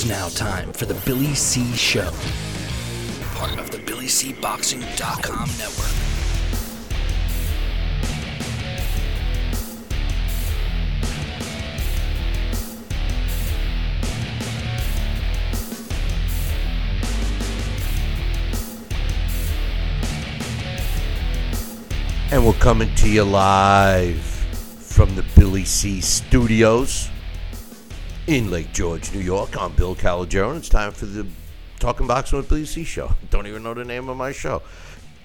It's now time for the Billy C Show, part of the BillyCBoxing.com network. And we're coming to you live from the Billy C Studios in Lake George, New York. I'm Bill Calogero, and it's time for the Talking Boxing with Billy C show. Don't even know the name of my show.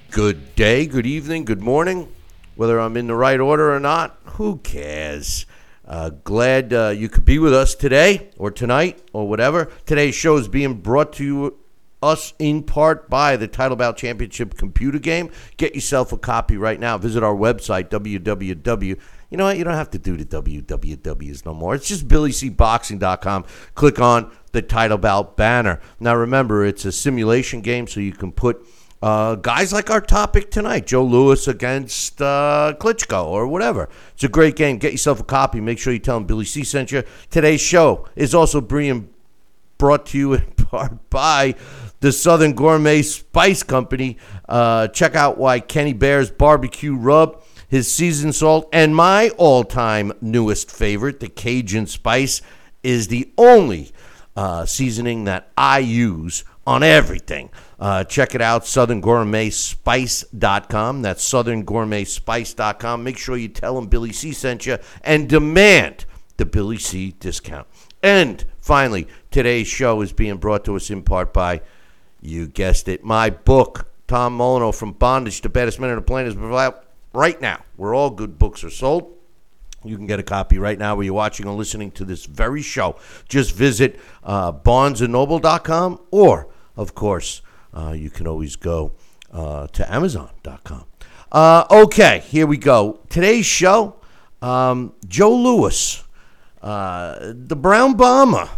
Good day, good evening, good morning. Whether I'm in the right order or not, who cares? Uh, glad uh, you could be with us today or tonight or whatever. Today's show is being brought to you us in part by the Title Bout Championship computer game. Get yourself a copy right now. Visit our website, www. You know what? You don't have to do the wwws no more. It's just BillyCBoxing.com. Click on the Title Bout banner. Now, remember, it's a simulation game, so you can put uh, guys like our topic tonight, Joe Louis against uh, Klitschko or whatever. It's a great game. Get yourself a copy. Make sure you tell them Billy C sent you. Today's show is also being brought to you in part by the Southern Gourmet Spice Company. Uh, check out why Kenny Bear's barbecue rub, his seasoned salt, and my all time newest favorite, the Cajun spice, is the only uh, seasoning that I use on everything. Uh, check it out, southerngourmetspice.com. That's southerngourmetspice.com. Make sure you tell them Billy C sent you and demand the Billy C discount. And finally, today's show is being brought to us in part by, you guessed it, my book, Tom Molyneux, From Bondage to Baddest Men on the Planet, is right now. Where all good books are sold. You can get a copy right now where you're watching or listening to this very show. Just visit uh, barnesandnoble.com or, of course, uh, you can always go uh, to amazon.com. Uh, okay, here we go. Today's show, um, Joe Louis, uh, the Brown Bomber.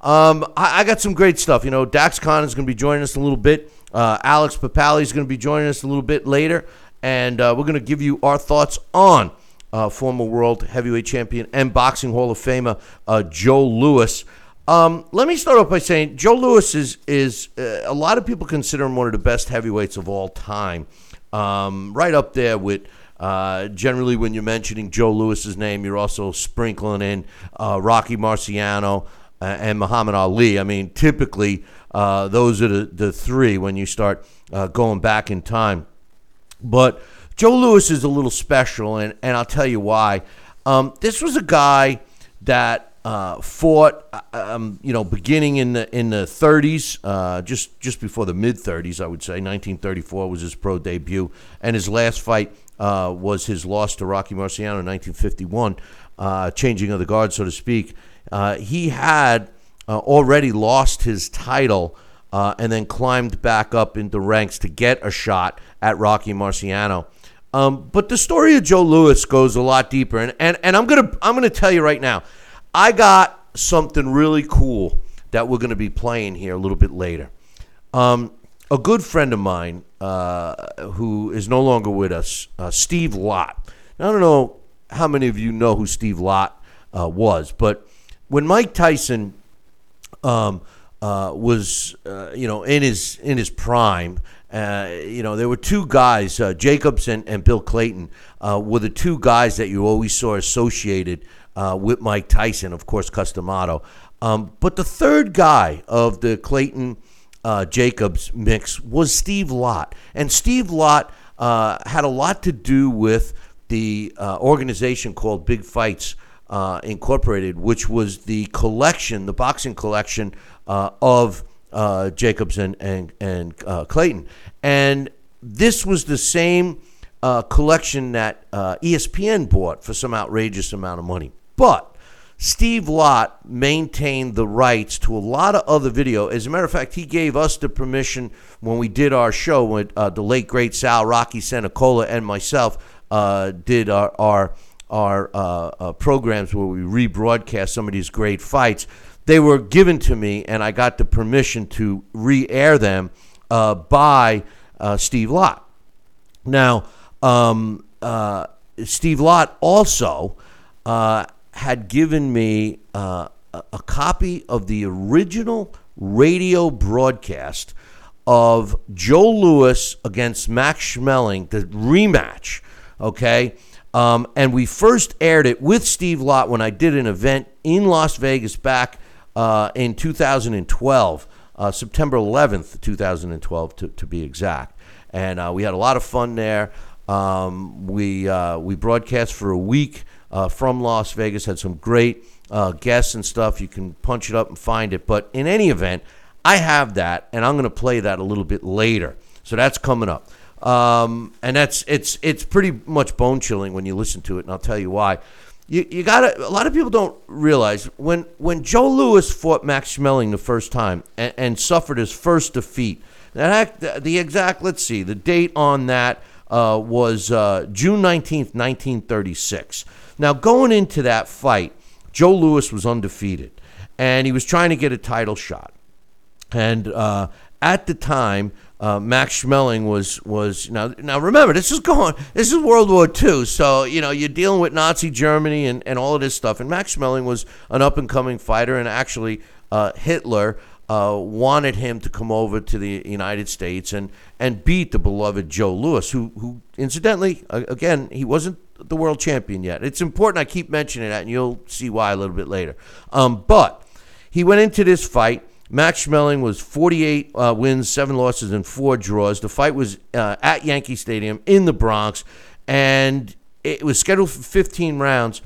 Um, I, I, got some great stuff. You know, Dax Khan is going to be joining us a little bit. Uh, Alex Papali is going to be joining us a little bit later. And we're going to give you our thoughts on uh, former world heavyweight champion and boxing Hall of Famer uh, Joe Louis. Um, let me start off by saying Joe Louis is is uh, a lot of people consider him one of the best heavyweights of all time, um, right up there with. Uh, generally, when you're mentioning Joe Louis's name, you're also sprinkling in uh, Rocky Marciano uh, and Muhammad Ali. I mean, typically those are the, the three when you start going back in time. But Joe Louis is a little special, and, and I'll tell you why. Um, this was a guy that uh, fought, uh, um, you know, beginning in the in the 30s, uh, just just before the mid 30s, I would say. 1934 was his pro debut, and his last fight uh, was his loss to Rocky Marciano in 1951, uh, changing of the guard, so to speak. Uh, he had already lost his title. And then climbed back up into ranks to get a shot at Rocky Marciano. Um, but the story of Joe Louis goes a lot deeper, and, and, and I'm gonna I'm gonna tell you right now, I got something really cool that we're gonna be playing here a little bit later. Um, a good friend of mine uh, who is no longer with us, uh, Steve Lott. Now, I don't know how many of you know who Steve Lott uh, was, but when Mike Tyson um, uh, was, uh, you know, in his in his prime uh, you know, there were two guys, uh, Jacobs and, and Bill Cayton, uh, were the two guys that you always saw associated uh, with Mike Tyson, of course, Cus D'Amato. Um, but the third guy of the Cayton uh, Jacobs mix was Steve Lott. And Steve Lott had a lot to do with the organization called Big Fights Incorporated, which was the collection, the boxing collection of uh, Jacobs and and uh, Cayton, and this was the same uh, collection that uh, ESPN bought for some outrageous amount of money. But Steve Lott maintained the rights to a lot of other video. As a matter of fact, he gave us the permission when we did our show with uh, the late great Sal, Rocky Santacola, and myself uh, did our our, our programs where we rebroadcast some of these great fights they were given to me, and I got the permission to re-air them uh, by uh, Steve Lott. Now, um, uh, Steve Lott also uh, had given me uh, a, a copy of the original radio broadcast of Joe Louis against Max Schmeling, the rematch. Okay. Um, and we first aired it with Steve Lott when I did an event in Las Vegas back uh, in 2012, uh, September 11th, 2012, to, to be exact. And uh, we had a lot of fun there. Um, we uh, we broadcast for a week uh, from Las Vegas. Had some great guests and stuff. You can punch it up and find it. But in any event, I have that, and I'm going to play that a little bit later. So that's coming up. Um, and that's it's it's pretty much bone chilling when you listen to it, and I'll tell you why. You, you got a lot of people don't realize when when Joe Louis fought Max Schmeling the first time and, and suffered his first defeat. That the exact let's see the date on that uh, was uh, June nineteenth, nineteen thirty six. Now going into that fight, Joe Louis was undefeated, and he was trying to get a title shot. And uh, at the time, uh, Max Schmeling was was now now remember this is going this is World War II so you know you're dealing with Nazi Germany and, and all of this stuff and Max Schmeling was an up and coming fighter and actually uh, Hitler uh, wanted him to come over to the United States and and beat the beloved Joe Louis who who incidentally again he wasn't the world champion yet. It's important I keep mentioning that and you'll see why a little bit later. Um, but he went into this fight Max Schmeling was 48 uh, wins, seven losses, and four draws. The fight was uh, at Yankee Stadium in the Bronx, and it was scheduled for 15 rounds.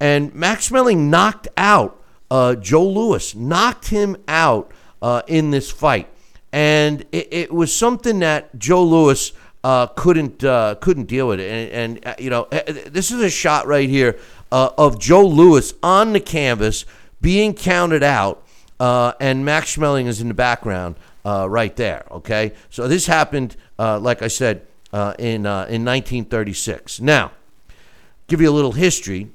And Max Schmeling knocked out uh, Joe Louis, knocked him out uh, in this fight, and it, it, was something that Joe Louis. uh, couldn't uh, couldn't deal with it. And, and you know, this is a shot right here of Joe Louis on the canvas being counted out uh, and Max Schmeling is in the background uh, right there. Okay, so this happened, uh, like I said, uh, in uh, in 1936. Now, give you a little history.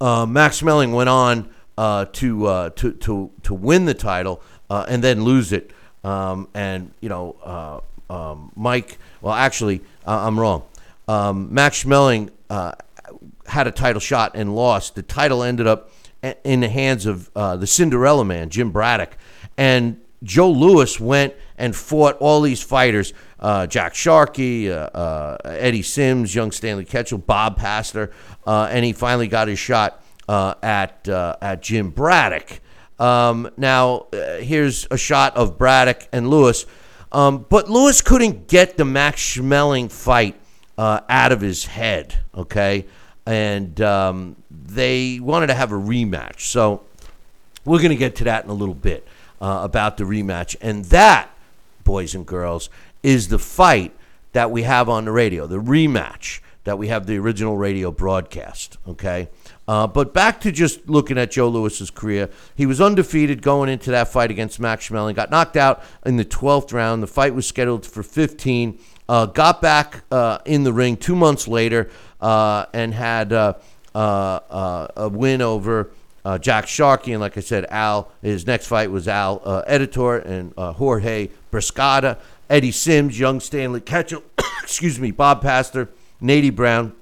Uh, Max Schmeling went on to to to to win the title and then lose it. Um, and you know, um, Mike. Well, actually, I'm wrong. Um, Max Schmeling had a title shot and lost. The title ended up in the hands of uh, the Cinderella Man, Jim Braddock. And Joe Louis went and fought all these fighters uh, Jack Sharkey, uh, uh Eddie Sims, young Stanley Ketchel, Bob Pastor, uh, and he finally got his shot uh, at, at Jim Braddock. Um, now, here's a shot of Braddock and Louis. Um, but Louis couldn't get the Max Schmeling fight out of his head, okay? And um, they wanted to have a rematch. So we're going to get to that in a little bit uh, about the rematch. And that, boys and girls, is the fight that we have on the radio, the rematch that we have the original radio broadcast. Okay. Uh, but back to just looking at Joe Louis's career, he was undefeated going into that fight against Max Schmeling. Got knocked out in the 12th round. The fight was scheduled for 15. Uh, got back uh, in the ring two months later uh, and had uh, Uh, uh, a win over uh, Jack Sharkey, and like I said, Al. His next fight was Al uh, Ettore and Jorge Briscada. Eddie Sims, young Stanley Ketchel, excuse me, Bob Pastor, Natie Brown,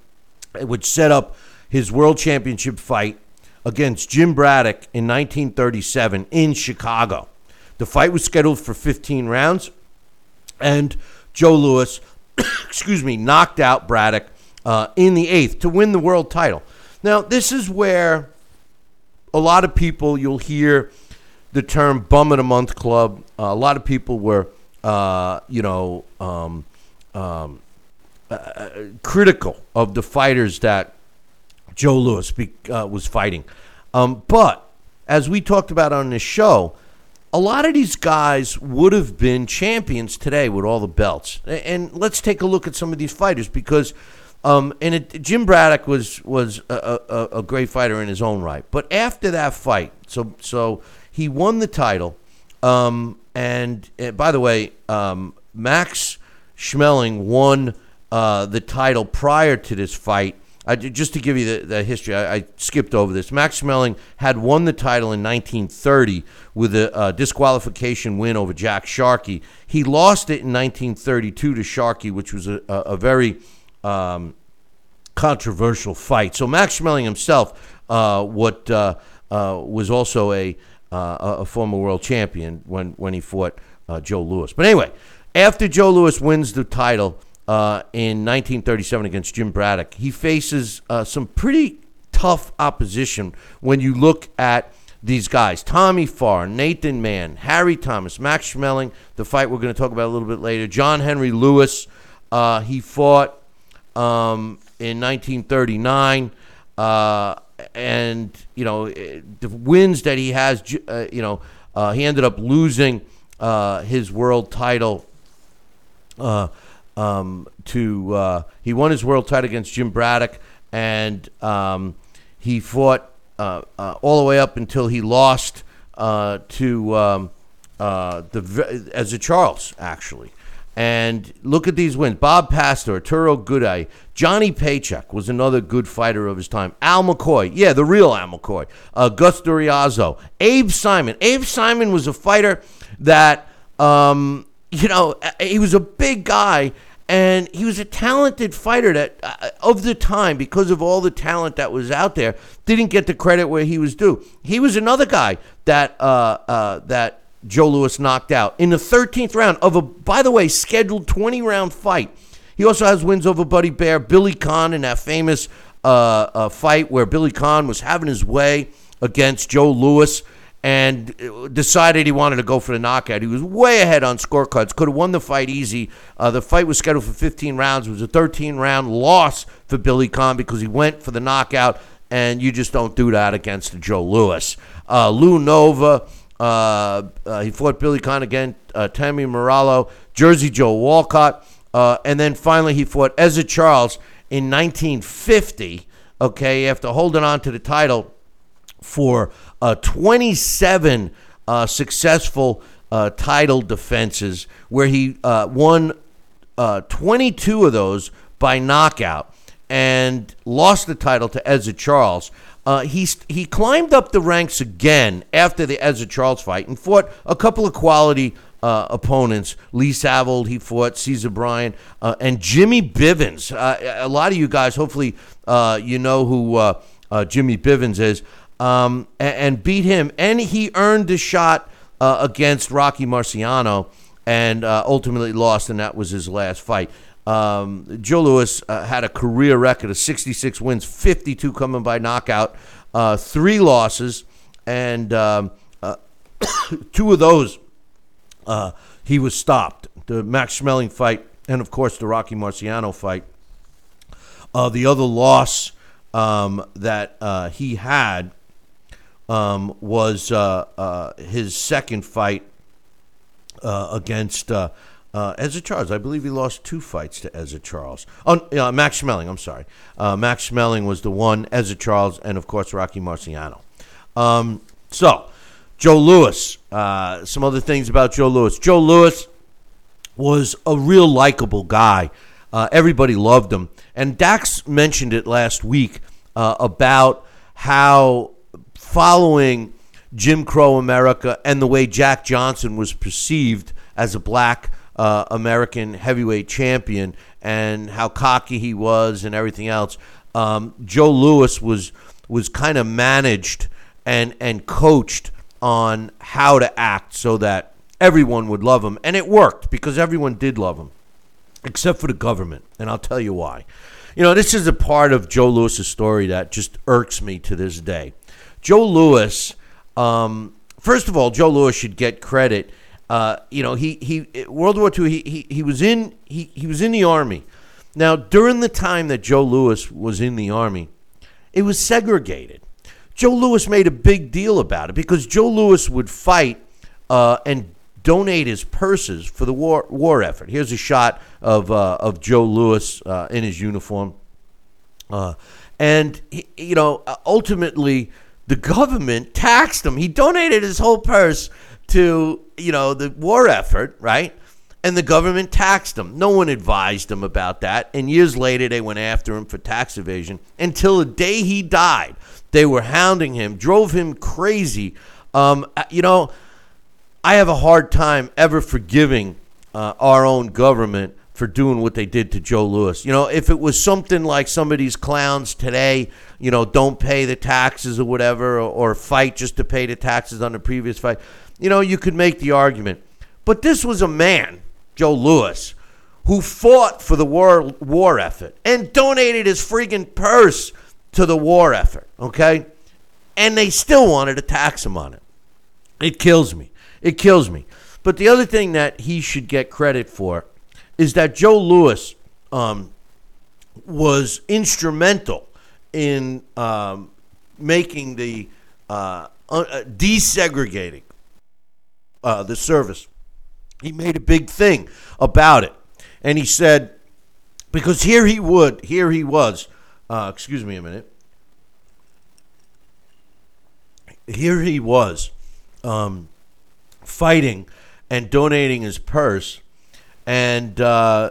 eh, would set up his world championship fight against Jim Braddock in 1937 in Chicago. The fight was scheduled for 15 rounds, and Joe Louis, excuse me, knocked out Braddock uh, in the eighth to win the world title. Now, this is where a lot of people, you'll hear the term bum of the month club. Uh, a lot of people were, uh, you know, um, um, uh, critical of the fighters that Joe Louis be, uh, was fighting. Um, but as we talked about on this show, a lot of these guys would have been champions today with all the belts. And let's take a look at some of these fighters because um, and it, Jim Braddock was was a, a, a, great fighter in his own right. But after that fight, so so he won the title. Um, and, uh, by the way, um, Max Schmeling won uh, the title prior to this fight. I, just to give you the, the history, I, I, skipped over this. Max Schmeling had won the title in 1930 with a, a disqualification win over Jack Sharkey. He lost it in 1932 to Sharkey, which was a, a very um, controversial fight. So Max Schmeling himself uh, would uh, uh, was also a uh, a former world champion when when he fought uh, Joe Louis. But anyway, after Joe Louis wins the title uh, in 1937 against Jim Braddock, he faces some pretty tough opposition when you look at these guys Tommy Farr, Nathan Mann, Harry Thomas, Max Schmeling, the fight we're going to talk about a little bit later, John Henry Lewis. Uh, he fought um, in 1939. Uh, and, you know, the wins that he has, uh, you know, uh, he ended up losing uh, his world title uh, um, to, he won his world title against Jim Braddock, and um, he fought uh, uh, all the way up until he lost uh, to um, the Ezzard Charles, actually. And look at these wins. Bob Pastor, Arturo Godoy, Johnny Paycheck was another good fighter of his time. Al McCoy, yeah, the real Al McCoy. Uh, Gus Dorazio, Abe Simon. Abe Simon was a fighter that, um, you know, he was a big guy and he was a talented fighter that uh, of the time because of all the talent that was out there didn't get the credit where he was due he was another guy that uh, uh, that joe Louis knocked out in the 13th round of a by the way scheduled 20 round fight he also has wins over buddy Baer billy conn in that famous uh, uh, fight where billy conn was having his way against joe Louis and decided he wanted to go for the knockout. He was way ahead on scorecards. Could have won the fight easy. Uh, the fight was scheduled for 15 rounds. It was a 13 round loss for Billy Conn because he went for the knockout, and you just don't do that against Joe Louis. Uh, Lou Nova. Uh, uh he fought Billy Conn again, uh, Tami Mauriello, Jersey Joe Walcott, uh, and then finally he fought Ezzard Charles in 1950. Okay, after holding on to the title for uh, 27 uh, successful title defenses, where he won uh, 22 of those by knockout and lost the title to Ezzard Charles. Uh, he, he climbed up the ranks again after the Ezzard Charles fight and fought a couple of quality uh, opponents. Lee Savold, he fought Cesar Brion, uh, and Jimmy Bivins. Uh, a lot of you guys, hopefully, you know who Jimmy Bivins is um, and, and, beat him. And he earned a shot uh, against Rocky Marciano and uh, ultimately lost, and that was his last fight. Um, Joe Louis uh, had a career record of 66 wins, 52 coming by knockout, uh, three losses, and um, uh, two of those uh, he was stopped. The Max Schmeling fight, and of course the Rocky Marciano fight. the other loss um, that he had um, was uh, uh, his second fight uh, against uh, Ezzard Charles. I believe he lost two fights to Ezzard Charles. Oh, uh, Max Schmeling, I'm sorry. Uh, Max Schmeling was the one, Ezzard Charles, and of course Rocky Marciano. Um, so, Joe Louis. Uh, some other things about Joe Louis. Joe Louis was a real likable guy. Uh, everybody loved him. And Dax mentioned it last week uh, about how following Jim Crow America and the way Jack Johnson was perceived as a black uh, American heavyweight champion and how cocky he was and everything else. Um, Joe Louis was was kind of managed and and coached on how to act so that everyone would love him, and it worked because everyone did love him, except for the government, and I'll tell you why. You know, this is a part of Joe Louis's story that just irks me to this day. Joe Louis, um, first of all, Joe Louis should get credit. Uh, you know, he, he World War II, he, he, he was in he, he was in the army. Now, during the time that Joe Louis was in the army, it was segregated. Joe Louis made a big deal about it because Joe Louis would fight uh, and donate his purses for the war war effort. Here's a shot of uh, of Joe Louis uh, in his uniform, uh, and he, you know ultimately the government taxed him. He donated his whole purse to, you know, the war effort, right? And the government taxed him. No one advised him about that. And years later, they went after him for tax evasion until the day he died. They were hounding him, drove him crazy. Um, uh, you know, I have a hard time ever forgiving uh, our own government for doing what they did to Joe Louis. You know, if it was something like some of these clowns today, you know, don't pay the taxes or whatever, or, or fight just to pay the taxes on the previous fight, you know, you could make the argument. But this was a man, Joe Louis, who fought for the war war effort and donated his freaking purse to the war effort. Okay, and they still wanted to tax him on it. It kills me. It kills me. But the other thing that he should get credit for is that Joe Louis um, was instrumental in um, making the uh, uh, desegregating uh, the service. He made a big thing about it, and he said, because here he would, here he was. Uh, excuse me a minute. Here he was, um, fighting and donating his purse, and uh,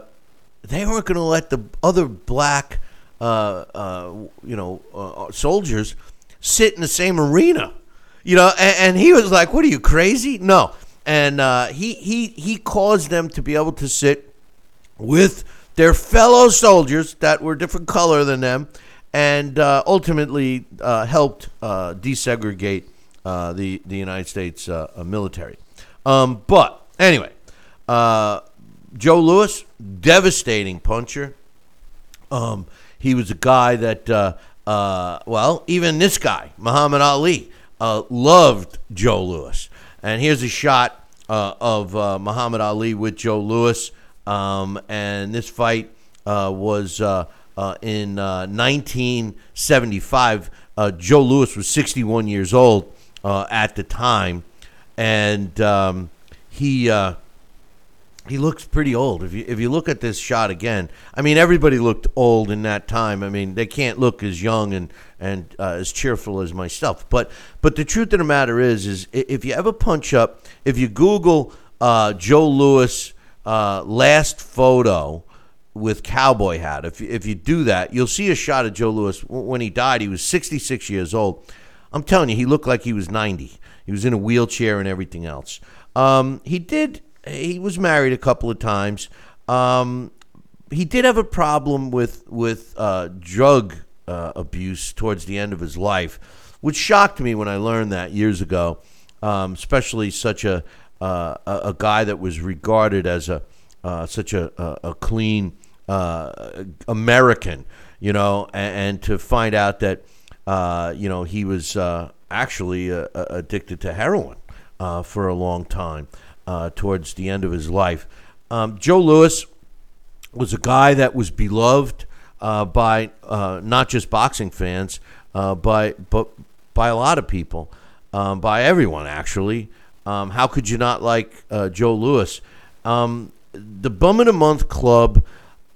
they weren't going to let the other black, uh, uh, you know, uh, soldiers sit in the same arena, you know. And, and, he was like, "What are you crazy?" No, and uh, he he he caused them to be able to sit with their fellow soldiers that were different color than them, and uh, ultimately helped desegregate the the United States military. Um, but anyway, uh, Joe Louis, devastating puncher. Um, he was a guy that, uh, uh, well, even this guy, Muhammad Ali, uh, loved Joe Louis. And here's a shot uh, of uh, Muhammad Ali with Joe Louis. Um, and this fight was in 1975. Joe Louis was 61 years old at the time and um, he uh, he looks pretty old. If you if you look at this shot again, I mean everybody looked old in that time. I mean they can't look as young and and uh, as cheerful as myself. But but the truth of the matter is is if you ever punch up, if you Google uh, Joe Louis uh, last photo with cowboy hat, if if you do that, you'll see a shot of Joe Louis when he died. He was 66 years old. I'm telling you, he looked like he was 90. He was in a wheelchair and everything else. Um, he did. He was married a couple of times. Um, he did have a problem with with uh, drug uh, abuse towards the end of his life, which shocked me when I learned that years ago. Um, especially such a, uh, a guy that was regarded as a uh, such a, a, clean uh, American, you know, and, and, to find out that uh, you know he was actually addicted to heroin for a long time uh, towards the end of his life. Um, Joe Louis was a guy that was beloved uh, by not just boxing fans, by but by a lot of people, um, by everyone actually. Um, how could you not like Joe Louis? Um, the Bum in a Month Club,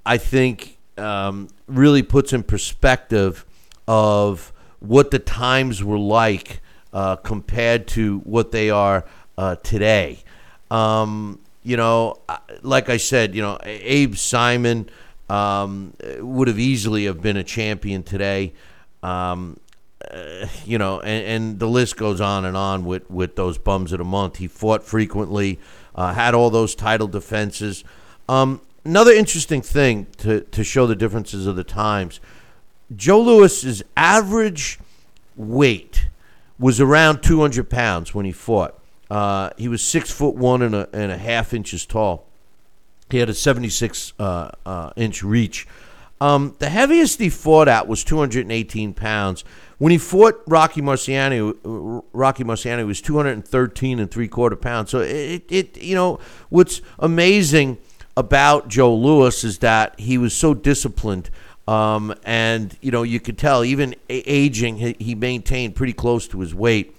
I think, um, really puts in perspective of what the times were like uh, compared to what they are uh, today. Um, you know, like I said, you know, Abe Simon um, would have easily have been a champion today. Um, uh, you know, and, and, the list goes on and on with, with those bums of the month. He fought frequently, uh, had all those title defenses. Um, another interesting thing to, to show the differences of the times Joe Louis's average weight was around 200 pounds when he fought. Uh, he was six foot one and a, and a half inches tall. He had a 76 uh, uh, inch reach. Um, the heaviest he fought at was 218 pounds. When he fought Rocky Marciano, Rocky Marciano was 213 and three quarter pounds. So it, it, you know, what's amazing about Joe Louis is that he was so disciplined um, and you know, you could tell even aging, he, he maintained pretty close to his weight.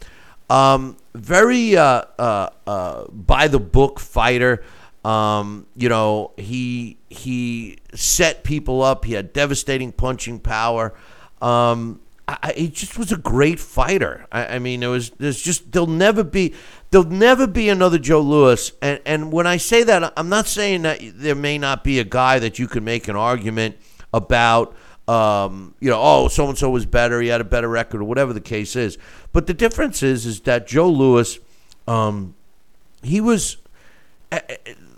Um, very uh, uh, uh, by the book fighter. Um, you know, he he set people up. He had devastating punching power. Um, I, he just was a great fighter. I, I, mean, there was there's just there'll never be there'll never be another Joe Louis. And and when I say that, I'm not saying that there may not be a guy that you can make an argument about um, you know, oh, so and so was better, he had a better record, or whatever the case is. But the difference is, is that Joe Louis, um, he was. Uh,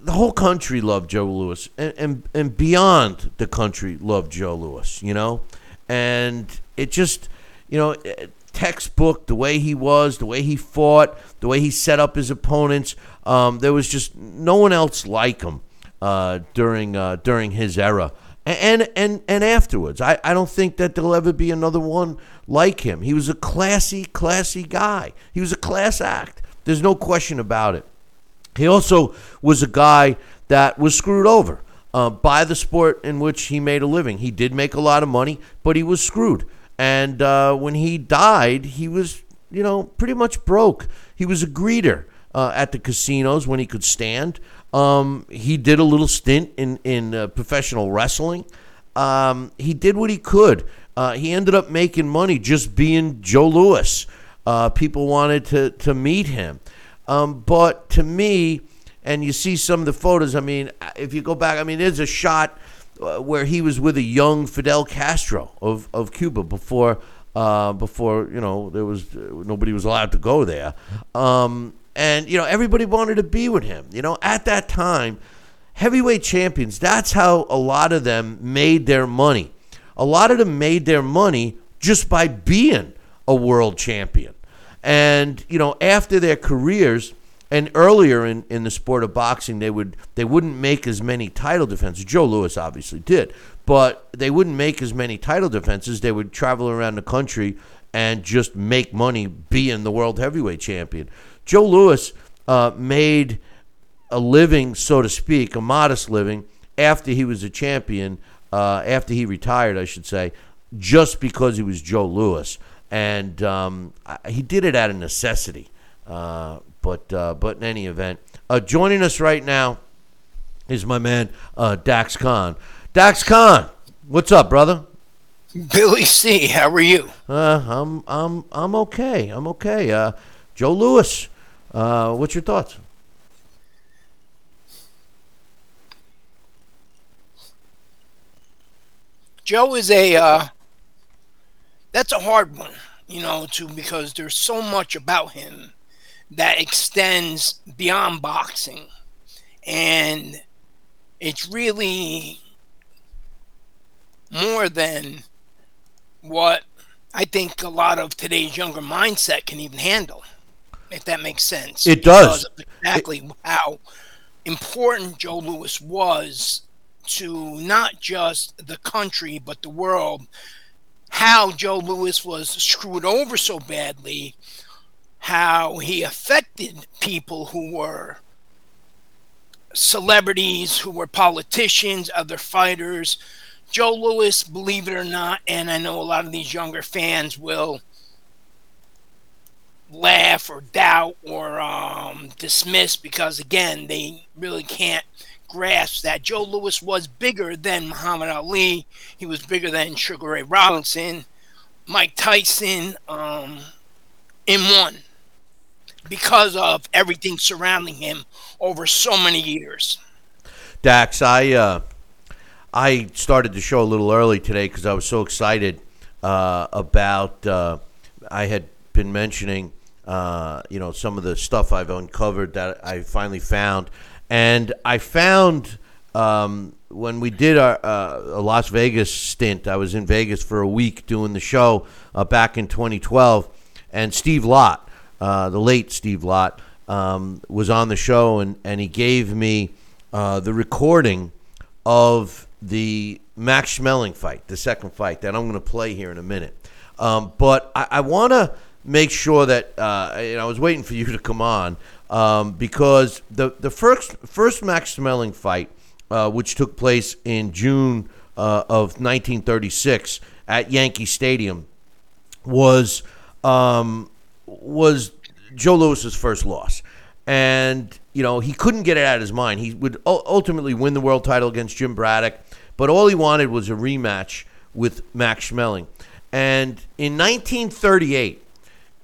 the whole country loved Joe Louis, and, and and beyond the country loved Joe Louis. You know, and it just, you know, eh, textbook the way he was, the way he fought, the way he set up his opponents. Um, there was just no one else like him uh, during uh, during his era. And, and and afterwards, I, I don't think that there'll ever be another one like him. He was a classy, classy guy. He was a class act. There's no question about it. He also was a guy that was screwed over uh, by the sport in which he made a living. He did make a lot of money, but he was screwed. And uh, when he died, he was, you know, pretty much broke. He was a greeter uh, at the casinos when he could stand. Um, he did a little stint in in uh, professional wrestling. Um, he did what he could. Uh, he ended up making money just being Joe Louis. Uh, people wanted to to meet him, um, but to me, and you see some of the photos. I mean, if you go back, I mean, there's a shot uh, where he was with a young Fidel Castro of, of Cuba before uh, before you know there was nobody was allowed to go there. And you know everybody wanted to be with him. You know, at that time, heavyweight champions. That's how a lot of them made their money. A lot of them made their money just by being a world champion. And you know, after their careers and earlier in, in the sport of boxing, they would they wouldn't make as many title defenses. Joe Louis obviously did, but they wouldn't make as many title defenses. They would travel around the country and just make money being the world heavyweight champion. Joe Louis uh, made a living, so to speak, a modest living after he was a champion, uh, after he retired, I should say, just because he was Joe Louis, And um, he did it out of necessity. Uh, but uh, but in any event, uh, joining us right now is my man uh, Dax Khan. Dax Khan, what's up, brother? Billy C, how are you? Uh, I'm I'm I'm okay. I'm okay. Uh, Joe Louis, uh, what's your thoughts? Joe is a uh, that's a hard one, you know, to because there's so much about him that extends beyond boxing, and it's really more than what I think a lot of today's younger mindset can even handle if that makes sense. It does. exactly it, how important Joe Louis was to not just the country but the world. How Joe Louis was screwed over so badly, how he affected people who were celebrities, who were politicians, other fighters. Joe Louis, believe it or not, and I know a lot of these younger fans will laugh or doubt or um, dismiss because again they really can't grasp that Joe Louis was bigger than Muhammad Ali. He was bigger than Sugar Ray Robinson, Mike Tyson, um, in one because of everything surrounding him over so many years. Dax, I uh, I started the show a little early today because I was so excited uh, about. Uh, I had been mentioning uh, you know, some of the stuff I've uncovered that I finally found. And I found um, when we did our uh, Las Vegas stint, I was in Vegas for a week doing the show uh, back in 2012, and Steve Lott, uh, the late Steve Lott, um, was on the show, and, and he gave me uh, the recording of the Max Schmeling fight, the second fight that I'm going to play here in a minute. Um, but I, I want to make sure that uh, I was waiting for you to come on um, because the the first first Max Schmeling fight, uh, which took place in June uh, of 1936 at Yankee Stadium, was um, was Joe Louis's first loss, and you know he couldn't get it out of his mind. He would ultimately win the world title against Jim Braddock, but all he wanted was a rematch with Max Schmeling. And in 1938,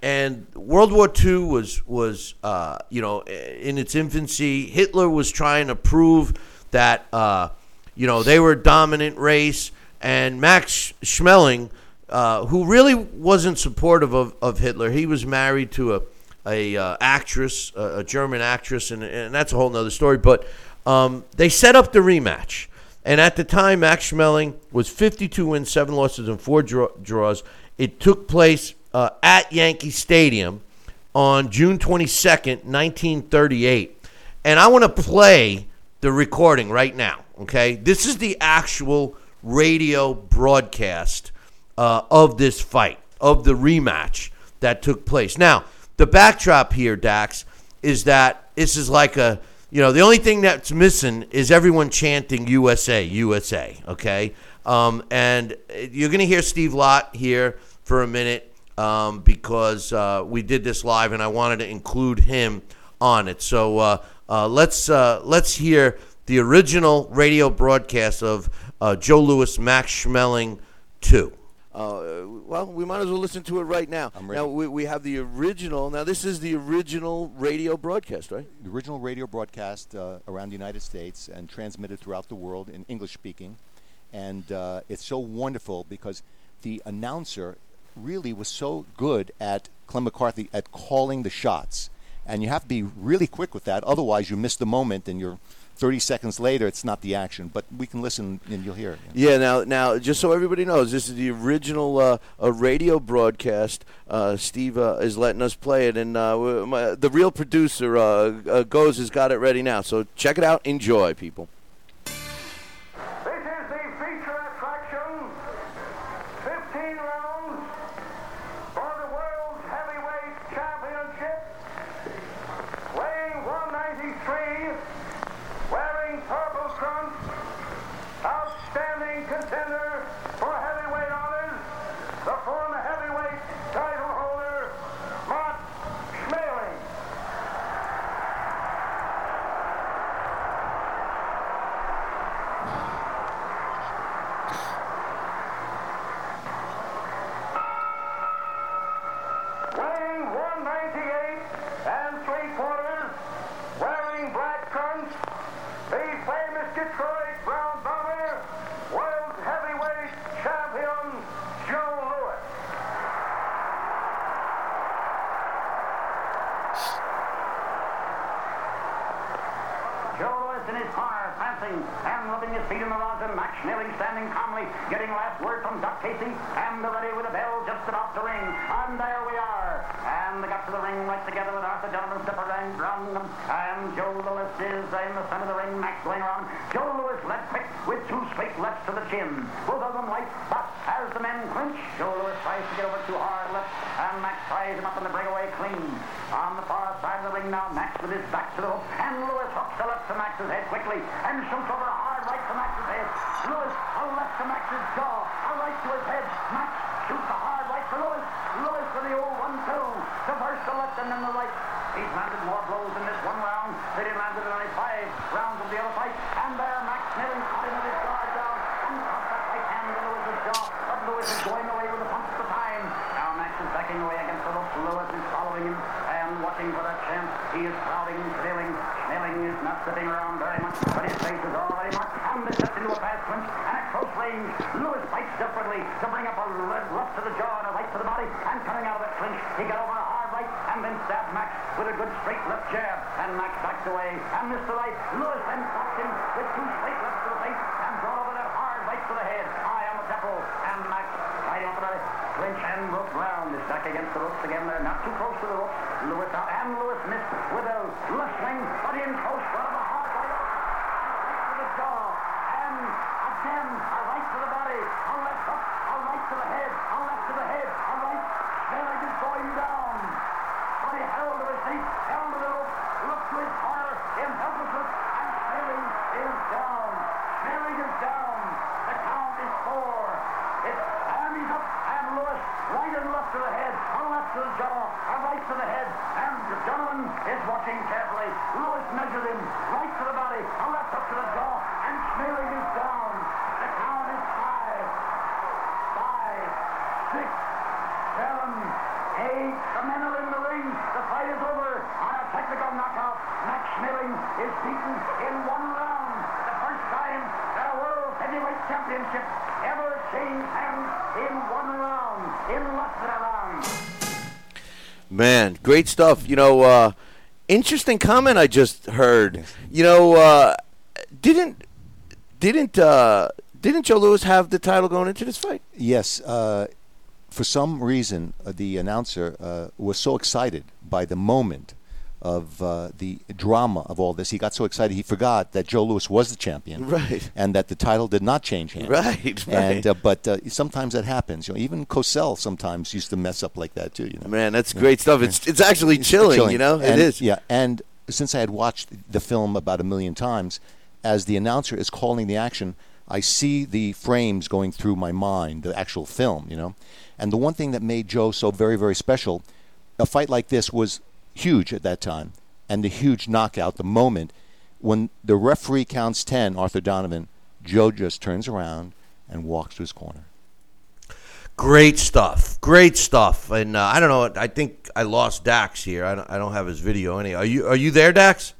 and World War II was was uh, you know in its infancy. Hitler was trying to prove that uh, you know they were a dominant race, and Max Schmeling, uh, who really wasn't supportive of, of Hitler, he was married to a a uh, actress, a, German actress, and, and that's a whole nother story. But Um, they set up the rematch. And at the time, Max Schmeling was 52 wins, seven losses, and four draw- draws. It took place uh, at Yankee Stadium on June 22nd, 1938. And I want to play the recording right now, okay? This is the actual radio broadcast uh, of this fight, of the rematch that took place. Now, the backdrop here, Dax, is that this is like a, you know, the only thing that's missing is everyone chanting USA, USA, okay? Um, and you're going to hear Steve Lott here for a minute um, because uh, we did this live and I wanted to include him on it. So uh, uh, let's uh, let's hear the original radio broadcast of uh, Joe Louis Max Schmeling 2. Uh, well, we might as well listen to it right now. Now we, we have the original. Now this is the original radio broadcast, right? The original radio broadcast uh, around the United States and transmitted throughout the world in English speaking, and uh, it's so wonderful because the announcer really was so good at Clem McCarthy at calling the shots, and you have to be really quick with that. Otherwise, you miss the moment and you're 30 seconds later, it's not the action, but we can listen and you'll hear it. Yeah. Now, now, just so everybody knows, this is the original uh, a radio broadcast. Uh, Steve uh, is letting us play it, and uh, my, the real producer uh, goes has got it ready now. So check it out. Enjoy, people. Just ring. And there we are. And they got to the ring right together with Arthur Gentleman, Stepper and Brown. And Joe Louis is in the center of the ring. Max going around. Joe Louis led quick with two straight lefts to the chin. Both of them light, but as the men clinch, Joe Louis tries to get over too hard left, and Max ties him up in the breakaway clean. On the far side of the ring now, Max with his back to the rope, and Louis hooks the left to Max's head quickly, and shoots over a hard right to Max's head. Louis, a left to Max's jaw, a right to his head. Max shoots a hard right to Louis. Louis for the old The first the left and then the right. He's landed more blows in this one round than he landed in only five rounds of the other fight. And there, Max Schmeling caught him with his guard down and caught that right hand into Louis's jaw. But Louis is going away with the punch the time. Now Max is backing away against the ropes. Louis is following him and watching for that chance. He is crowding, trailing. Schmeling is not sitting around very much, but his face is already marked. And they stepped into a fast clinch and at close range. Louis fights desperately to bring up a left to the jaw and a right to the body. And coming out of that clinch, he got over a hard right and then stabbed Max with a good straight left jab. And Max backed away and missed the right. Louis then caught him with two straight lefts to the face and brought over that hard right to the head. High on the temple. And Max right onto the clinch and rope round. Is back against the ropes again. They're not too close to the ropes. Louis out and Louis missed with a left but in close front of a hard right. Right to the jaw. And again, a right to the body. A left up. A right to the head. A left to the head. A right. Schmeling is going down. But he held to his feet, held to the rope, looked to his corner in helplessness, and Schmeling is down. Schmeling is down. The count is four. It's and he's up, and Louis right and left to the head, a left to the jaw, a right to the head, and the gentleman is watching carefully. Louis measured him, right to the body, a left up to the jaw, and Schmeling is down. The count is five, five, six, seven, eight. The men are in the ring. The fight is over on a technical knockout. Max Schmeling is beaten in one round. The first time that a world heavyweight championship ever changed hands in one round, in less than a round. Man, great stuff. You know, uh, interesting comment I just heard. You know, uh, didn't didn't uh, didn't Joe Louis have the title going into this fight? Yes. Uh, for some reason, uh, the announcer uh, was so excited by the moment of uh, the drama of all this. He got so excited he forgot that Joe Louis was the champion, Right. And that the title did not change hands, Right, And right. uh, but uh, sometimes that happens. You know, even Cosell sometimes used to mess up like that too. You know, Man, that's great stuff. It's it's actually It's chilling, you know. And, it is. Yeah, and since I had watched the film about a million times, as the announcer is calling the action, I see the frames going through my mind, the actual film, you know. And the one thing that made Joe so very, very special, a fight like this was huge at that time, and the huge knockout, the moment when the referee counts ten, Arthur Donovan, Joe just turns around and walks to his corner. Great stuff. Great stuff. And uh, I don't know. I think I lost Dax here. I don't, I don't have his video. Any? Are you Are you there, Dax?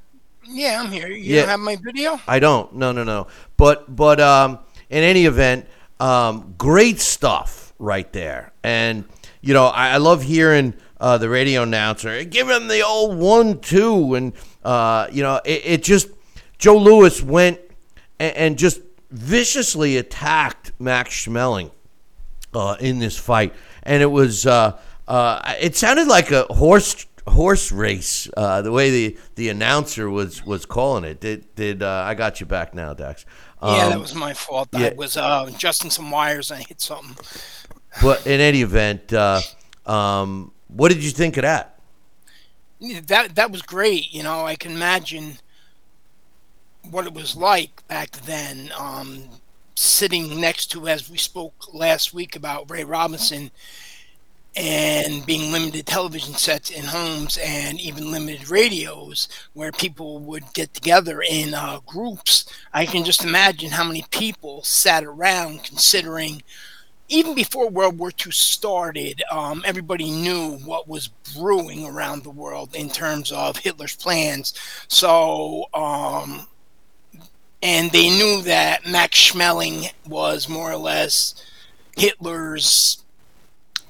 Yeah, I'm here. You Yeah. don't have my video? I don't. No, no, no. But but um, in any event, um, great stuff right there. And you know, I, I love hearing uh, the radio announcer give him the old one-two, and uh, you know, it, it just Joe Louis went and, and just viciously attacked Max Schmeling uh, in this fight, and it was uh, uh, it sounded like a horse horse race uh, the way the, the announcer was was calling it. Did did uh, I got you back now, Dax? yeah, that Um, was my fault. yeah. I was uh, adjusting some wires and I hit something. But in any event, uh, um, what did you think of that? that that was great. You know, I can imagine what it was like back then. Um, sitting next to, as we spoke last week about Ray Robinson, and being limited television sets in homes and even limited radios where people would get together in uh, groups. I can just imagine how many people sat around considering even before World War II started, um, everybody knew what was brewing around the world in terms of Hitler's plans. So, um, and they knew that Max Schmeling was more or less Hitler's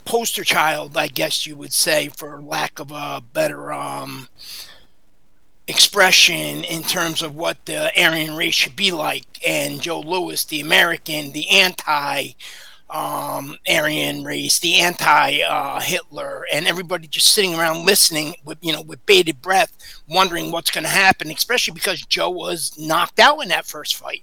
poster child, I guess you would say, for lack of a better um, expression in terms of what the Aryan race should be like. And Joe Louis, the American, the anti um, Aryan race, the anti uh, Hitler, and everybody just sitting around listening with you know with bated breath, wondering what's going to happen. Especially because Joe was knocked out in that first fight.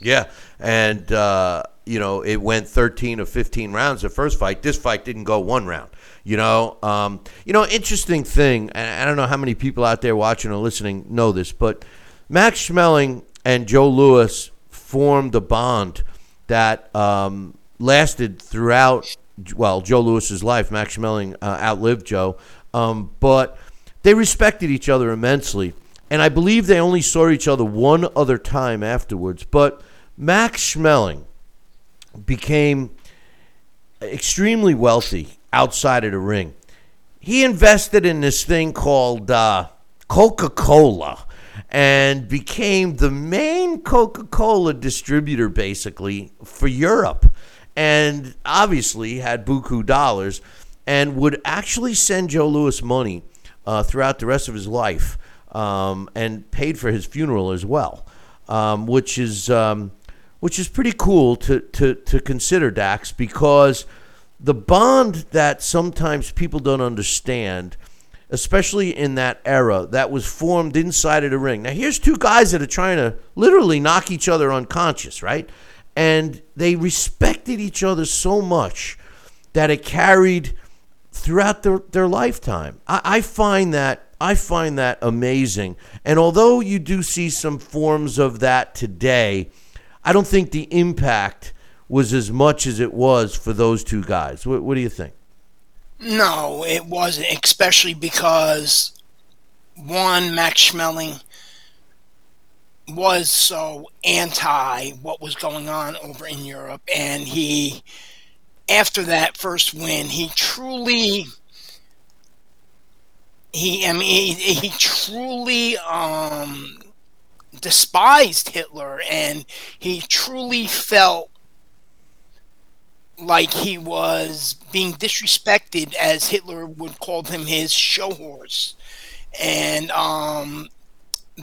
Yeah, and uh, you know it went 13 or 15 rounds the first fight. This fight didn't go one round. You know, um, you know, interesting thing. And I don't know how many people out there watching or listening know this, but Max Schmeling and Joe Louis formed a bond that um, lasted throughout. Well, Joe Louis's life. Max Schmeling uh, outlived Joe, um, but they respected each other immensely. And I believe they only saw each other one other time afterwards. But Max Schmeling became extremely wealthy outside of the ring. He invested in this thing called uh, Coca Cola and became the main Coca Cola distributor basically for Europe. And obviously had buku dollars and would actually send Joe Louis money uh, throughout the rest of his life um, and paid for his funeral as well, um, which is um, which is pretty cool to, to, to consider, Dax, because the bond that sometimes people don't understand, especially in that era, that was formed inside of the ring. Now, here's two guys that are trying to literally knock each other unconscious, right? And they respected each other so much that it carried throughout their, their lifetime. I, I find that I find that amazing. And although you do see some forms of that today, I don't think the impact was as much as it was for those two guys. What, what do you think? No, it wasn't, especially because one, Max Schmeling was so anti what was going on over in Europe, and he, after that first win, he truly, he, I mean, he, he truly um, despised Hitler, and he truly felt like he was being disrespected as Hitler would call him his show horse. And um,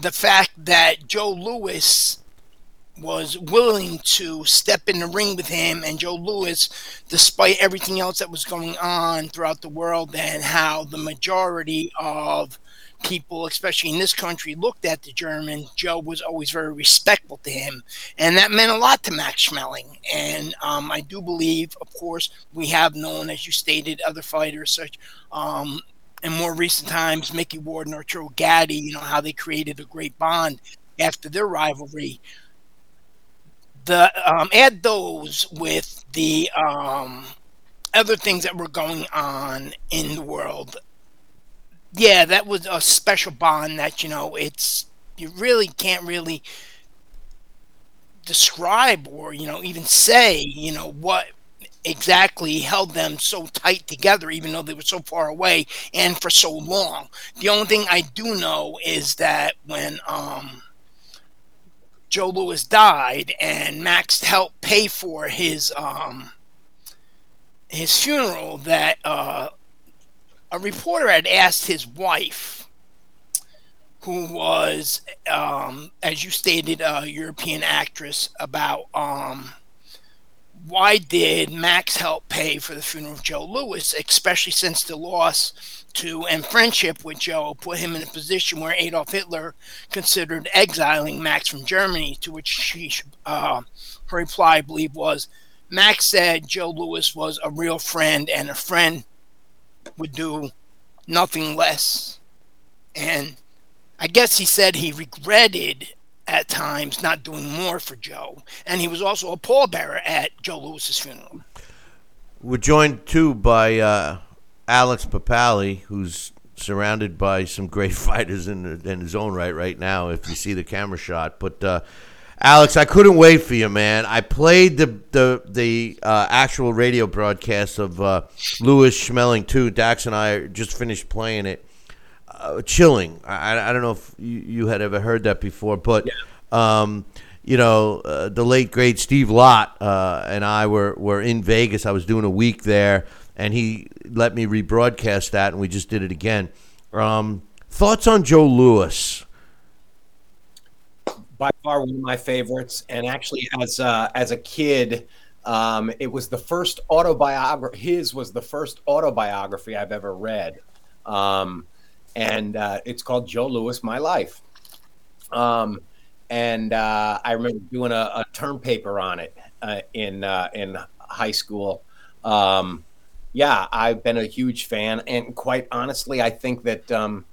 the fact that Joe Louis was willing to step in the ring with him and Joe Louis, despite everything else that was going on throughout the world, and how the majority of people, especially in this country, looked at the German. Joe was always very respectful to him, and that meant a lot to Max Schmeling. And um, I do believe, of course, we have known, as you stated, other fighters such. Um, in more recent times, Micky Ward and Arturo Gatti, you know, how they created a great bond after their rivalry the um, add those with the um, other things that were going on in the world. Yeah, that was a special bond that you know it's you really can't really describe or you know even say you know what exactly held them so tight together even though they were so far away and for so long the only thing i do know is that when um Joe Louis died, and Max helped pay for his um, his funeral. That uh, a reporter had asked his wife, who was, um, as you stated, a European actress, about um, why did Max help pay for the funeral of Joe Louis, especially since the loss to and friendship with Joe put him in a position where Adolf Hitler considered exiling Max from Germany. To which she, uh, her reply, I believe, was Max said Joe Louis was a real friend and a friend would do nothing less. And I guess he said he regretted at times not doing more for Joe. And he was also a pallbearer at Joe Louis's funeral. We're joined too by uh, Alex Papali, who's surrounded by some great fighters in, in his own right right now. If you see the camera shot, but uh, Alex, I couldn't wait for you, man. I played the the the uh, actual radio broadcast of uh, Louis Schmeling too. Dax and I just finished playing it. Uh, chilling. I, I don't know if you, you had ever heard that before, but yeah. um, you know, uh, the late great Steve Lott uh, and I were were in Vegas. I was doing a week there and he let me rebroadcast that, and we just did it again. Um, thoughts on Joe Louis? By far one of my favorites, and actually, as uh, as a kid, um, it was the first autobiography. His was the first autobiography I've ever read, um, and uh, it's called Joe Louis My Life. Um, and uh, I remember doing a, a, term paper on it uh, in uh, in high school. Um, yeah, I've been a huge fan, and quite honestly, I think that um,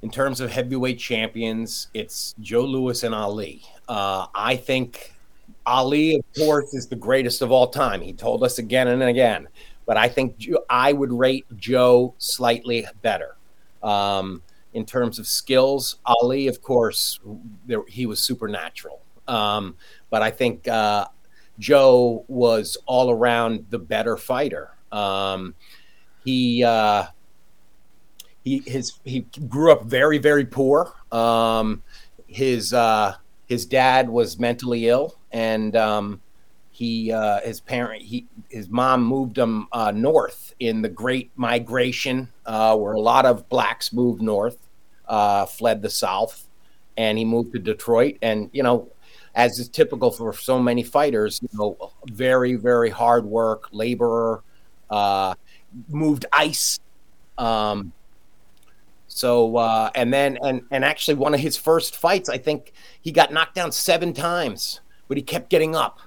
in terms of heavyweight champions, it's Joe Louis and Ali. Uh, I think Ali, of course, is the greatest of all time. He told us again and again, but I think I would rate Joe slightly better. Um, in terms of skills, Ali, of course, there, he was supernatural. Um, but I think uh, Joe was all around the better fighter. Um, he uh, he his he grew up very very poor. Um, his uh, his dad was mentally ill, and um, he uh, his parent he his mom moved him uh, north in the Great Migration, uh, where a lot of blacks moved north, uh, fled the South, and he moved to Detroit. And you know, as is typical for so many fighters, you know, very, very hard work, laborer, uh, moved ice. Um, so uh, and then and and actually one of his first fights, I think he got knocked down seven times, but he kept getting up.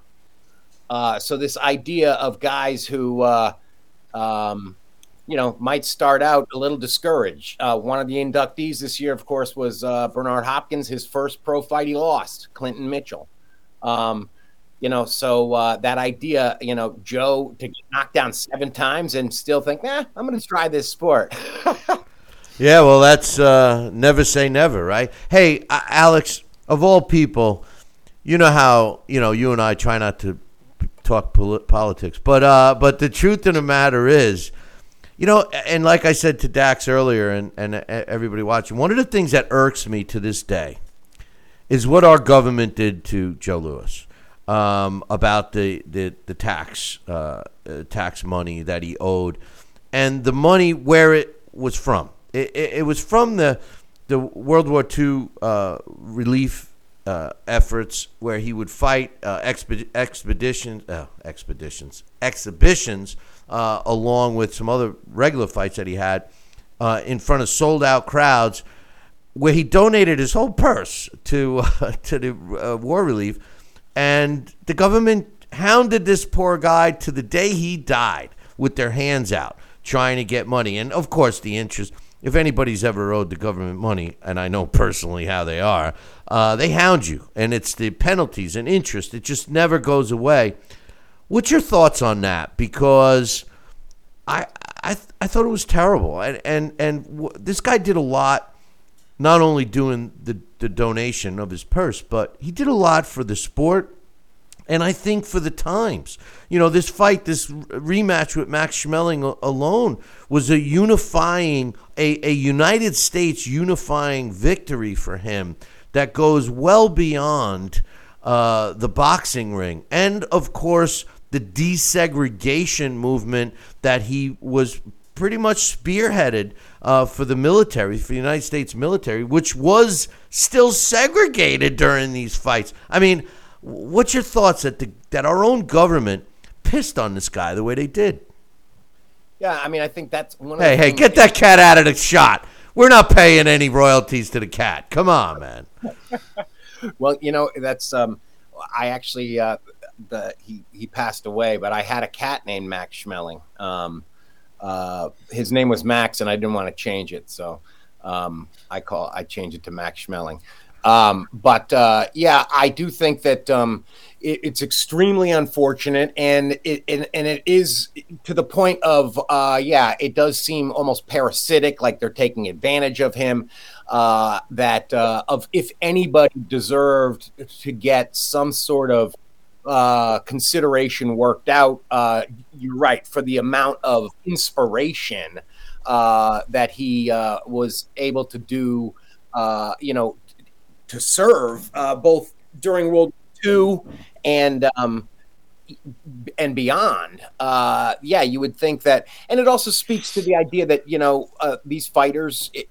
Uh, so this idea of guys who, uh, um, you know, might start out a little discouraged. Uh, one of the inductees this year, of course, was uh, Bernard Hopkins. His first pro fight, he lost Clinton Mitchell. Um, you know, so uh, that idea, you know, Joe to get knocked down seven times and still think, nah, I'm going to try this sport. yeah, well, that's uh, never say never, right? Hey, Alex, of all people, you know how you know you and I try not to talk pol- politics, but uh, but the truth of the matter is you know, and like I said to Dax earlier, and, and everybody watching, one of the things that irks me to this day is what our government did to Joe Louis um, about the the, the tax uh, uh, tax money that he owed, and the money where it was from. It, it, it was from the the World War II uh, relief uh, efforts where he would fight uh, exped- expeditions, uh, expeditions, exhibitions, uh, along with some other regular fights that he had uh, in front of sold out crowds, where he donated his whole purse to to the uh, war relief, and the government hounded this poor guy to the day he died with their hands out trying to get money, and of course the interest if anybody's ever owed the government money, and I know personally how they are, uh, they hound you, and it's the penalties and interest. It just never goes away. What's your thoughts on that? Because I I, I thought it was terrible, and and and w- this guy did a lot, not only doing the the donation of his purse, but he did a lot for the sport and I think for the times, you know, this fight, this rematch with Max Schmeling alone was a unifying, a, a United States unifying victory for him that goes well beyond uh, the boxing ring. And of course, the desegregation movement that he was pretty much spearheaded uh, for the military, for the United States military, which was still segregated during these fights. I mean, What's your thoughts that the, that our own government pissed on this guy the way they did? Yeah, I mean, I think that's one. Hey, hey, get that cat out of the shot. We're not paying any royalties to the cat. Come on, man. well, you know, that's um, I actually uh, the he he passed away, but I had a cat named Max Schmeling. Um, uh, his name was Max, and I didn't want to change it, so um, I call I changed it to Max Schmeling. Um, but uh, yeah, I do think that um, it, it's extremely unfortunate, and it and, and, it is to the point of uh, yeah, it does seem almost parasitic, like they're taking advantage of him. Uh, that uh, of if anybody deserved to get some sort of uh, consideration worked out, uh, you're right for the amount of inspiration that he was able to do. you know, to serve uh, both during World War II and um, and beyond. Uh, yeah, you would think that, and it also speaks to the idea that you know uh, these fighters, it,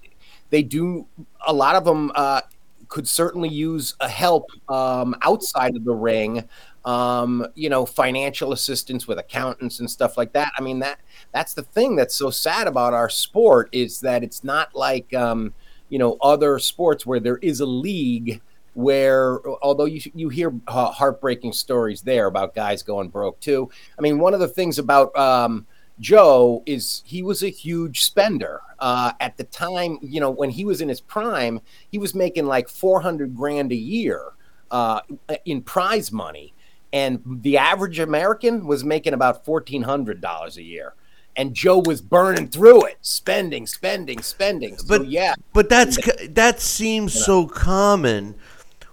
they do a lot of them uh, could certainly use a help um, outside of the ring. Um, you know, financial assistance with accountants and stuff like that. I mean that that's the thing that's so sad about our sport is that it's not like um, you know other sports where there is a league where although you you hear uh, heartbreaking stories there about guys going broke too. I mean, one of the things about um, Joe is he was a huge spender. Uh, at the time, you know, when he was in his prime, he was making like 400 grand a year uh, in prize money. And the average American was making about $1,400 a year and Joe was burning through it, spending, spending, spending. So, but yeah, but that's that seems so common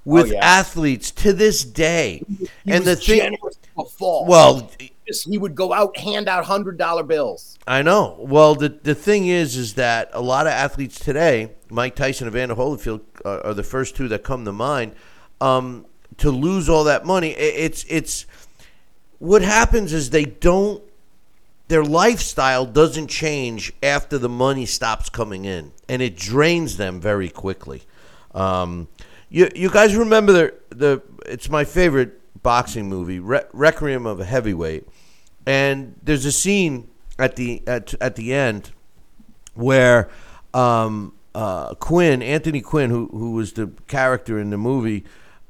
with oh, yeah. athletes to this day. He and the thing, well, he would go out hand out hundred dollar bills. I know. Well, the the thing is, is that a lot of athletes today, Mike Tyson and Evander Holyfield are, are the first two that come to mind. Um, to lose all that money, it's it's what happens is they don't their lifestyle doesn't change after the money stops coming in, and it drains them very quickly. Um, you you guys remember the the it's my favorite boxing movie, Re- Requiem of a Heavyweight, and there's a scene at the at at the end where um, uh, Quinn Anthony Quinn, who who was the character in the movie,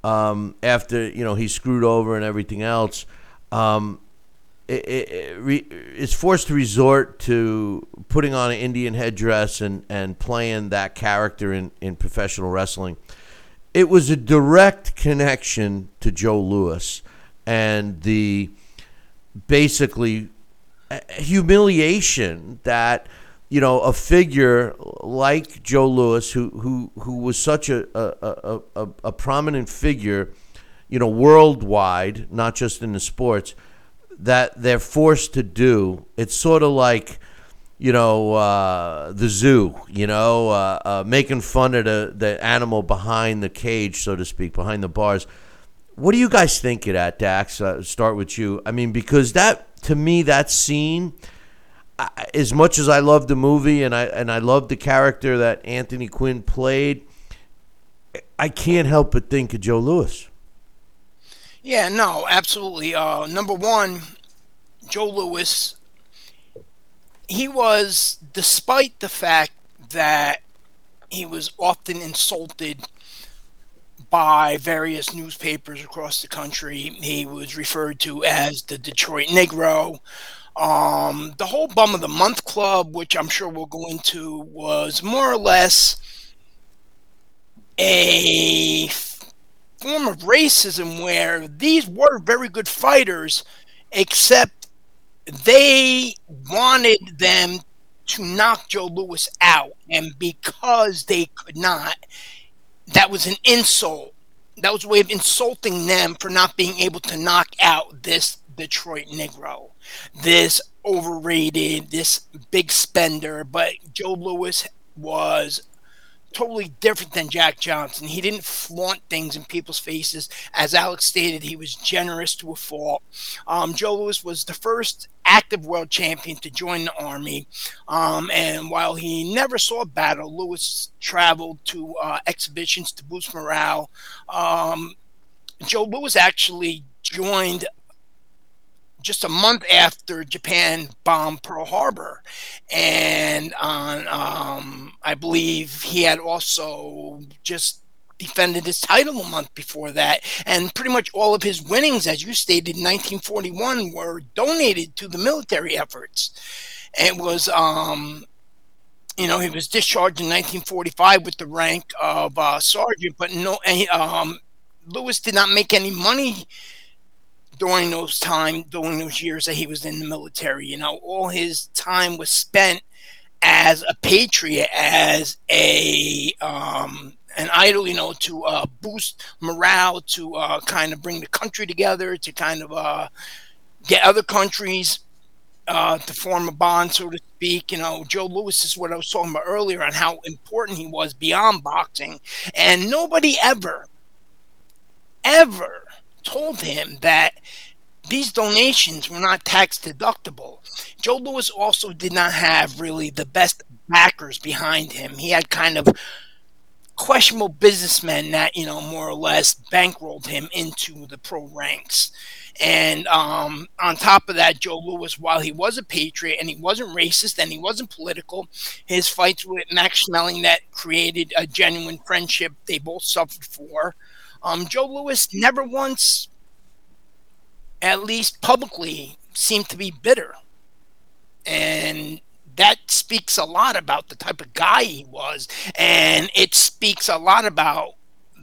um, after you know he screwed over and everything else. Um, is forced to resort to putting on an Indian headdress and, and playing that character in, in professional wrestling. It was a direct connection to Joe Louis and the basically uh, humiliation that you know a figure like Joe Louis, who who who was such a a, a, a prominent figure, you know, worldwide, not just in the sports that they're forced to do. It's sort of like, you know, uh, the zoo, you know, uh, uh, making fun of the, the animal behind the cage, so to speak, behind the bars. What do you guys think of that, Dax? Uh, start with you. I mean, because that, to me, that scene, as much as I love the movie and I and I love the character that Anthony Quinn played, I can't help but think of Joe Louis. Yeah, no, absolutely. Uh, number one, Joe Louis, He was, despite the fact that he was often insulted by various newspapers across the country. He was referred to as the Detroit Negro. Um, the whole Bum of the Month Club, which I'm sure we'll go into, was more or less a form of racism where these were very good fighters, except they wanted them to knock Joe Louis out. And because they could not, that was an insult. That was a way of insulting them for not being able to knock out this Detroit Negro, this overrated, this big spender. But Joe Louis was totally different than Jack Johnson. He didn't flaunt things in people's faces. As Alex stated, he was generous to a fault. Um, Joe Louis was the first active world champion to join the army. Um, and while he never saw battle, Louis traveled to uh, exhibitions to boost morale. Um, Joe Louis actually joined just a month after Japan bombed Pearl Harbor, and on um, I believe he had also just defended his title a month before that, and pretty much all of his winnings, as you stated, in 1941, were donated to the military efforts. It was, um, you know, he was discharged in 1945 with the rank of uh, sergeant, but no, um, Louis did not make any money during those time during those years that he was in the military. You know, all his time was spent as a patriot, as a um, an idol, you know, to uh, boost morale, to uh, kind of bring the country together, to kind of uh, get other countries uh, to form a bond, so to speak. You know, Joe Louis is what I was talking about earlier on how important he was beyond boxing, and nobody ever, ever told him that these donations were not tax deductible. Joe Louis also did not have really the best backers behind him. He had kind of questionable businessmen that, you know, more or less bankrolled him into the pro ranks. And um, on top of that, Joe Louis, while he was a patriot and he wasn't racist and he wasn't political, his fights with Max Schmeling that created a genuine friendship they both suffered for. Um, Joe Louis never once, at least publicly, seemed to be bitter. And that speaks a lot about the type of guy he was. And it speaks a lot about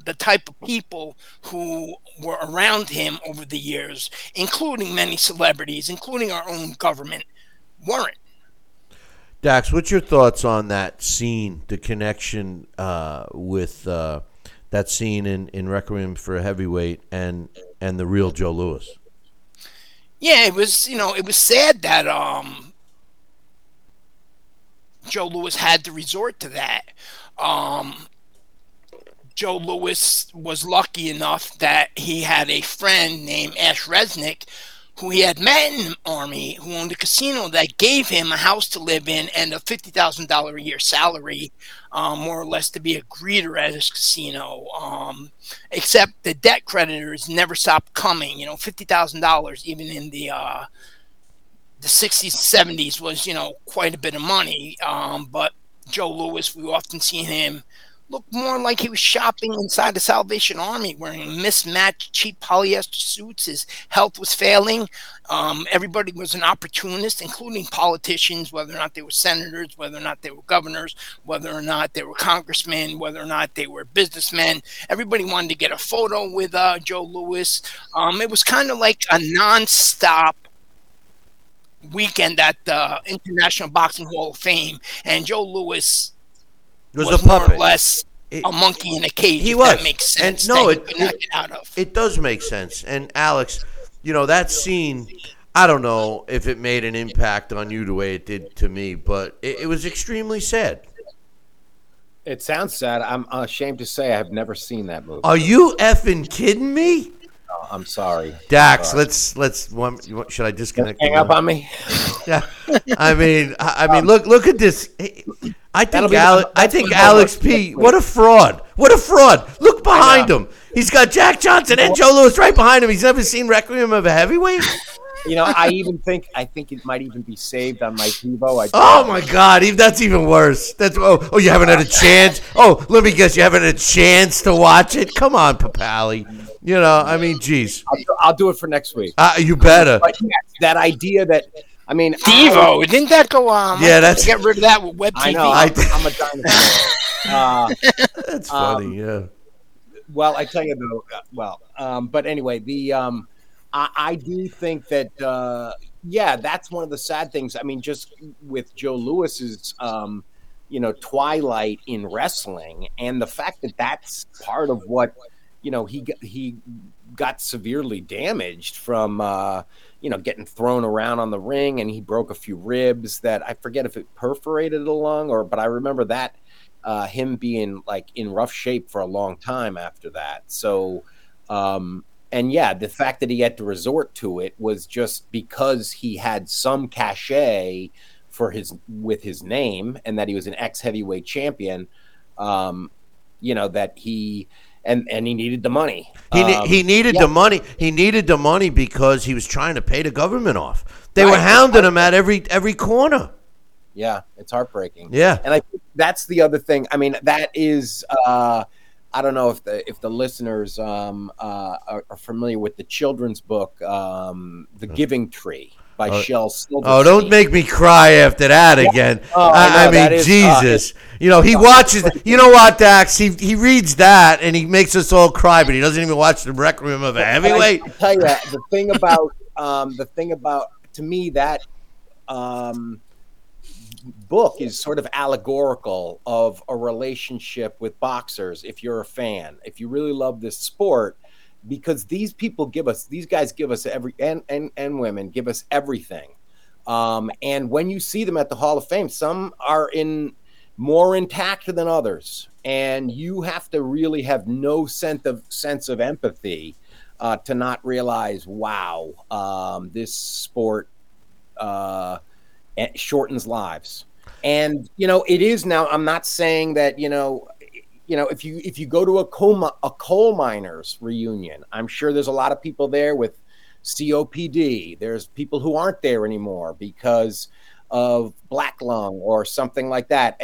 the type of people who were around him over the years, including many celebrities, including our own government, weren't. Dax, what's your thoughts on that scene, the connection uh, with uh, that scene in, in Requiem for a Heavyweight and and the real Joe Louis? Yeah, it was you know it was sad that um Joe Louis had to resort to that. Um, Joe Louis was lucky enough that he had a friend named Ash Resnick who he had met in the army, who owned a casino that gave him a house to live in and a fifty thousand dollar a year salary, um, more or less to be a greeter at his casino. Um, except the debt creditors never stopped coming. You know, fifty thousand dollars, even in the uh, the 60s, and 70s was, you know, quite a bit of money. Um, but Joe Louis, we often see him look more like he was shopping inside the Salvation Army, wearing mismatched, cheap polyester suits. His health was failing. Um, everybody was an opportunist, including politicians, whether or not they were senators, whether or not they were governors, whether or not they were congressmen, whether or not they were businessmen. Everybody wanted to get a photo with uh, Joe Louis. Um, it was kind of like a nonstop weekend at the International Boxing Hall of Fame, and Joe Louis was, was a more puppet. or less It- a monkey in a cage. He if was. That makes And sense. no, it- could it- get out of. It does make sense. And Alex, you know that scene. I don't know if it made an impact on you the way it did to me, but it, it was extremely sad. It sounds sad. I'm ashamed to say I have never seen that movie. Are you effing kidding me, I'm sorry. Dax? Sorry. Let's let's. One, you want- should I disconnect? Hang up on me. Yeah. I mean, I, I mean, look look at this. I think be- Alex, I think Alex P. What a fraud! What a fraud! Look behind him. He's got Jack Johnson and Joe Louis right behind him. He's never seen Requiem of a Heavyweight. You know, I even think I think it might even be saved on my TiVo. I Oh my God, that's even worse. That's oh, oh, you haven't had a chance. Oh, let me guess, you haven't had a chance to watch it. Come on, Papali. You know, I mean, geez, I'll, do- I'll do it for next week. uh, you better. But yeah, that idea that I mean, I- Devo, didn't that go on? Yeah, that's- get rid of that with web I TV. know. I- I'm, I'm a dinosaur. uh, That's Um, funny. Yeah. well, I tell you though. uh, Well, um, but anyway, the um, I, I do think that uh, yeah, that's one of the sad things. I mean, just with Joe Louis's um, you know twilight in wrestling, and the fact that that's part of what you know he he got severely damaged from uh, you know getting thrown around on the ring, and he broke a few ribs that I forget if it perforated a lung or, but I remember that uh, him being like in rough shape for a long time after that. So, um, and yeah, the fact that he had to resort to it was just because he had some cachet for his with his name and that he was an ex heavyweight champion. Um, you know that he and and he needed the money. He, Um, he needed yeah. the money. He needed the money because he was trying to pay the government off. They were hounding him at every every corner. Yeah, it's heartbreaking. Yeah. and I think that's the other thing. I mean, that is. Uh, I don't know if the if the listeners um, uh, are, are familiar with the children's book, um, "The Giving Tree" by Oh. Shel Oh, don't make me cry after that again. Oh, I I, I know, that mean, is- uh, Jesus. you know, he watches. You know what, Dax? He he reads that and he makes us all cry, but he doesn't even watch the Requiem of a Heavyweight. I, I tell you, the thing about um, the thing about to me that um, book is sort of allegorical of a relationship with boxers. If you're a fan, if you really love this sport, because these people give us, these guys give us every and and and women give us everything. Um, and when you see them at the Hall of Fame, some are in more intact than others, and you have to really have no sense of sense of empathy uh, to not realize, wow, um, this sport uh, it shortens lives. And you know, it is now. I'm not saying that you know, you know, if you if you go to a coal a coal miners reunion, I'm sure there's a lot of people there with COPD. There's people who aren't there anymore because of black lung or something like that.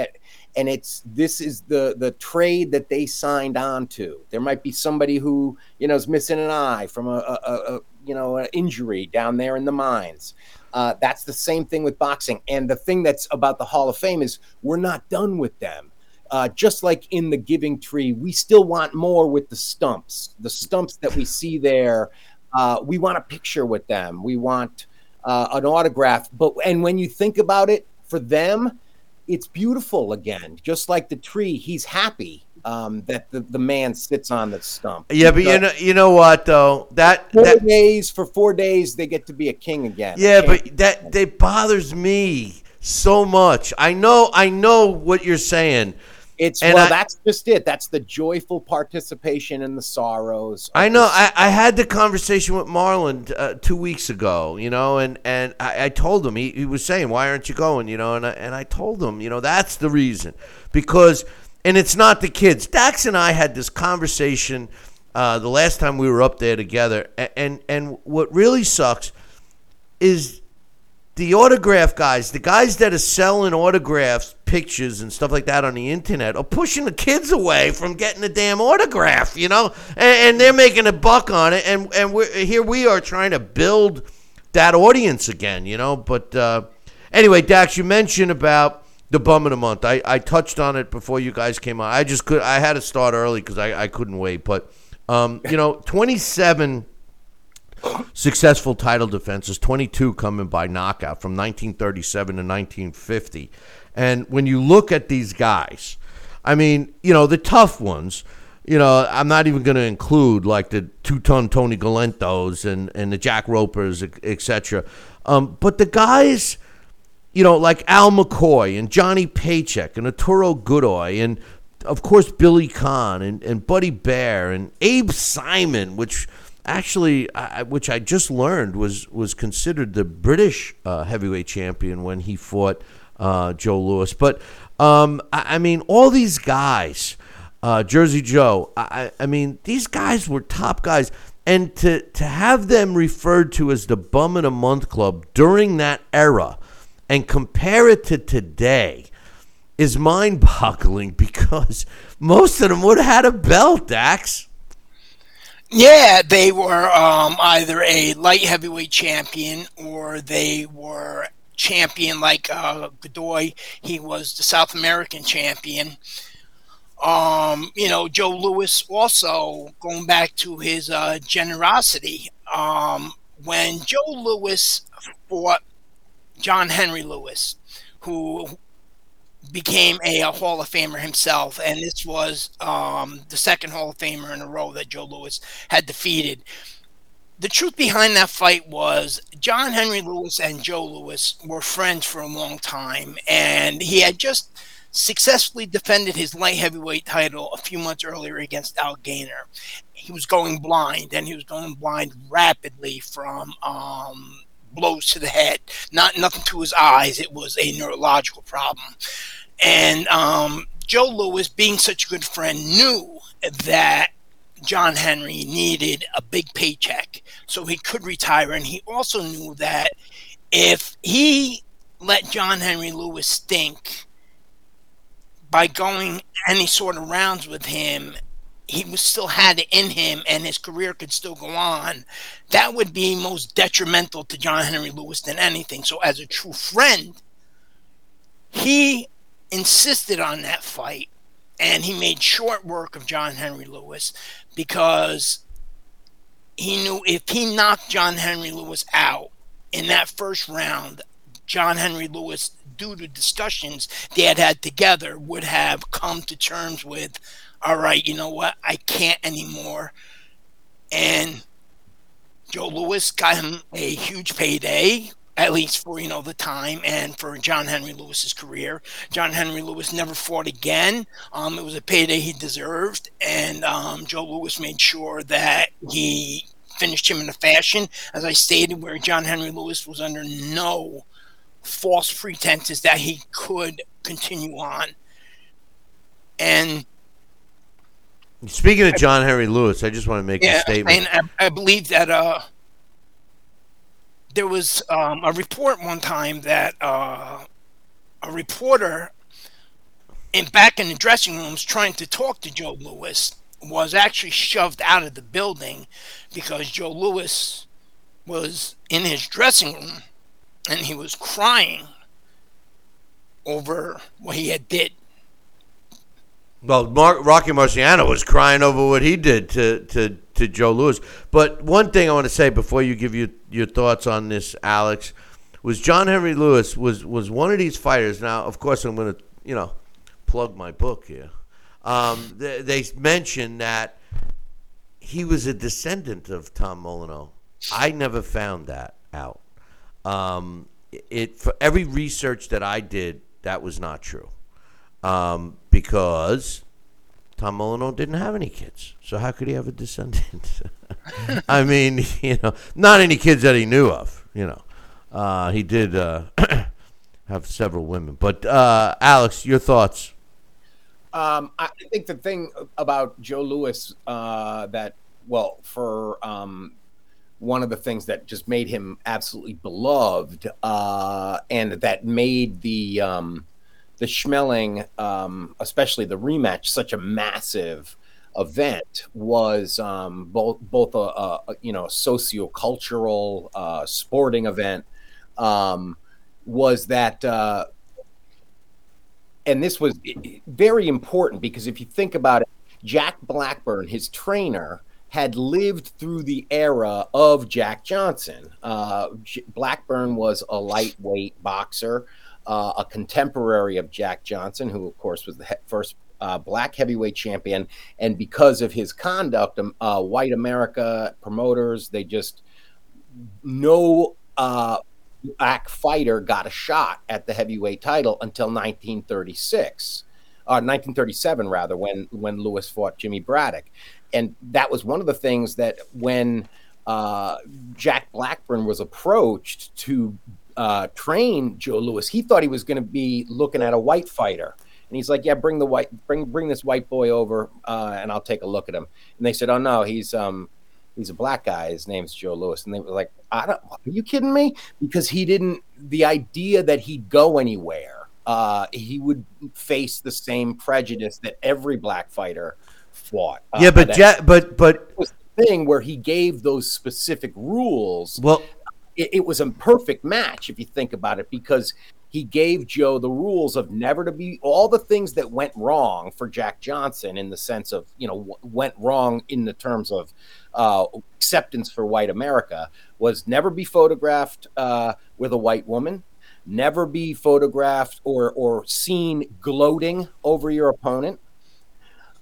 And it's this is the the trade that they signed on to. There might be somebody who you know is missing an eye from a, a, a you know an injury down there in the mines. Uh, that's the same thing with boxing. And the thing that's about the Hall of Fame is we're not done with them. Uh, just like in the Giving Tree, we still want more with the stumps. The stumps that we see there, uh, we want a picture with them. We want uh, an autograph. But and when you think about it, for them, it's beautiful again. Just like the tree, he's happy um, that the, the man sits on the stump. Yeah, but you know, you know what though that four that days for four days, they get to be a king again. yeah, King. but that that bothers me so much. I know, I know what you're saying. It's And well, I- that's just it. That's the joyful participation in the sorrows. I know. I, I had the conversation with Marlon uh, two weeks ago, you know, and, and I, I told him he, he was saying, "Why aren't you going?" You know, and I, and I told him, you know, that's the reason because, and it's not the kids. Dax and I had this conversation uh, the last time we were up there together, and, and and what really sucks is the autograph guys, the guys that are selling autographs, pictures, and stuff like that on the internet, are pushing the kids away from getting a damn autograph. You know, and, and they're making a buck on it, and and we're here we are trying to build that audience again. You know, but uh, anyway, Dax, you mentioned about. The bum of the month. I, I touched on it before you guys came on. I just could. I had to start early because I, I couldn't wait. But um, you know, twenty seven successful title defenses, 22 coming by knockout from 1937 to 1950. And when you look at these guys, I mean, you know, the tough ones, you know, I'm not even going to include like the two ton Tony Galentos and, and the Jack Ropers, etc. Um, but the guys, you know, like Al McCoy and Johnny Paychek and Arturo Godoy and of course Billy Conn and, and Buddy Baer and Abe Simon, which actually, I, which I just learned was was considered the British uh, heavyweight champion when he fought uh, Joe Louis. But um, I, I mean, all these guys. uh, Jersey Joe. I, I mean, these guys were top guys, and to to have them referred to as the bum in a month club during that era, and compare it to today, is mind boggling because most of them would have had a belt, Dax. Yeah, they were um, either a light heavyweight champion or they were champion like uh, Godoy. He was the South American champion. Um, you know, Joe Louis also going back to his uh, generosity. Um, when Joe Louis fought John Henry Lewis, who became a, a, Hall of Famer himself, and this was um, the second Hall of Famer in a row that Joe Louis had defeated. The truth behind that fight was John Henry Lewis and Joe Louis were friends for a long time, and he had just successfully defended his light heavyweight title a few months earlier against Al Gainer. He was going blind, and he was going blind rapidly from um, blows to the head. Not nothing to his eyes. It was a neurological problem. And um, Joe Louis, being such a good friend, knew that John Henry needed a big paycheck so he could retire. And he also knew that if he let John Henry Lewis stink by going any sort of rounds with him he was still had it in him and his career could still go on, that would be most detrimental to John Henry Lewis than anything. So, as a true friend, he insisted on that fight and he made short work of John Henry Lewis because he knew if he knocked John Henry Lewis out in that first round, John Henry Lewis, due to discussions they had had together, would have come to terms with all right, you know what? I can't anymore. And Joe Louis got him a huge payday, at least for you know the time and for John Henry Lewis's career. John Henry Lewis never fought again. Um, it was a payday he deserved, and um, Joe Louis made sure that he finished him in a fashion, as I stated, where John Henry Lewis was under no false pretenses that he could continue on. And Speaking of John Henry Lewis, I just want to make yeah, a statement. And I, I believe that uh, there was um, a report one time that uh, a reporter in back in the dressing rooms trying to talk to Joe Louis was actually shoved out of the building because Joe Louis was in his dressing room and he was crying over what he had did well, Mark, Rocky Marciano was crying over what he did to, to, to Joe Louis. But one thing I want to say before you give your, your thoughts on this, Alex, was John Henry Lewis was, was one of these fighters. Now, of course, I'm going to, you know, plug my book here. Um, they, they mentioned that he was a descendant of Tom Molineaux. I never found that out. Um, it for every research that I did, that was not true um, because Tom Molineaux didn't have any kids. So how could he have a descendant? I mean, you know, not any kids that he knew of. You know, uh, he did uh, have several women. But uh, Alex, your thoughts? Um, I think the thing about Joe Louis uh, that, well, for um, one of the things that just made him absolutely beloved uh, and that made the um, the Schmeling, um, especially the rematch, such a massive event was um, both both a, a, you know sociocultural uh, sporting event um, was that uh, and this was very important because if you think about it Jack Blackburn his trainer had lived through the era of Jack Johnson. Uh, Blackburn was a lightweight boxer uh, a contemporary of Jack Johnson, who, of course, was the he- first uh, black heavyweight champion. And because of his conduct, um, uh, white America promoters, they just, no uh, black fighter got a shot at the heavyweight title until 1936. Uh, 1937 rather when when Louis fought Jimmy Braddock, and that was one of the things that when uh, Jack Blackburn was approached to uh, train Joe Louis, he thought he was going to be looking at a white fighter. And he's like, "Yeah, bring the white, bring bring this white boy over, uh, and I'll take a look at him." And they said, "Oh no, he's um, he's a black guy. His name's Joe Louis." And they were like, "I don't, are you kidding me?" Because he didn't. The idea that he'd go anywhere, uh, he would face the same prejudice that every black fighter fought. Uh, yeah, but ja- but but was the thing where he gave those specific rules well, it, it was a perfect match if you think about it because he gave Joe the rules of never to be all the things that went wrong for Jack Johnson in the sense of you know w- went wrong in the terms of uh, acceptance for white America was never be photographed uh, with a white woman, never be photographed or or seen gloating over your opponent.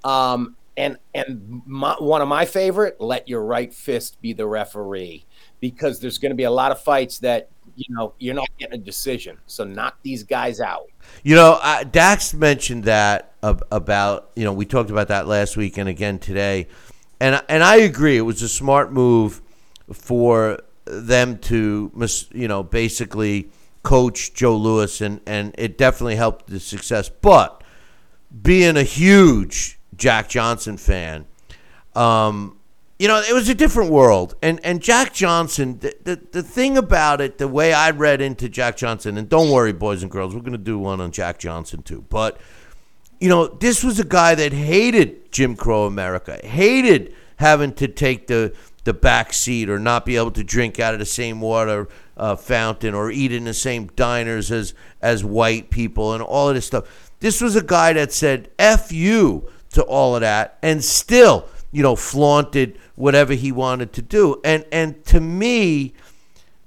Um, and and my, one of my favorite, let your right fist be the referee because there's going to be a lot of fights that you know you're not getting a decision. So knock these guys out. You know, uh, Dax mentioned that ab- about you know we talked about that last week and again today, and and I agree it was a smart move for them to you know basically coach Joe Louis and and it definitely helped the success. But being a huge Jack Johnson fan, um, you know, it was a different world. And and Jack Johnson, the, the the thing about it, the way I read into Jack Johnson, and don't worry, boys and girls, we're gonna do one on Jack Johnson too. But you know, this was a guy that hated Jim Crow America, hated having to take the the back seat or not be able to drink out of the same water uh, fountain or eat in the same diners as as white people and all of this stuff. This was a guy that said "f you" to all of that, and still, you know, flaunted whatever he wanted to do. And and to me,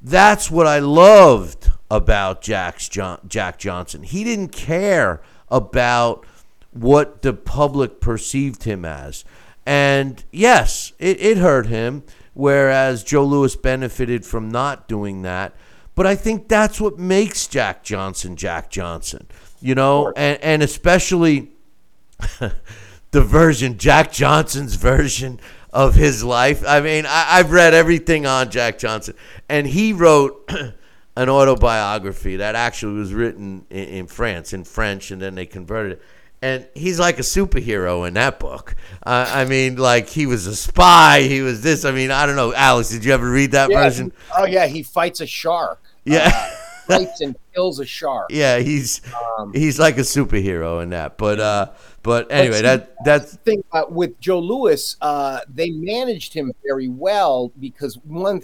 that's what I loved about Jack's John, Jack Johnson. He didn't care about what the public perceived him as. And yes, it, it hurt him, whereas Joe Louis benefited from not doing that. But I think that's what makes Jack Johnson Jack Johnson, you know, and, and especially the version, Jack Johnson's version of his life. I mean, I, I've read everything on Jack Johnson, and he wrote an autobiography that actually was written in, in France, in French, and then they converted it. And he's like a superhero in that book. Uh, I mean, like he was a spy. He was this. I mean, I don't know. Alex, did you ever read that Yeah, version? Oh yeah, he fights a shark. Yeah. Fights and kills a shark. yeah, he's Um, he's like a superhero in that. But uh, but anyway, see, that that's the thing uh, with Joe Louis, uh, they managed him very well because one,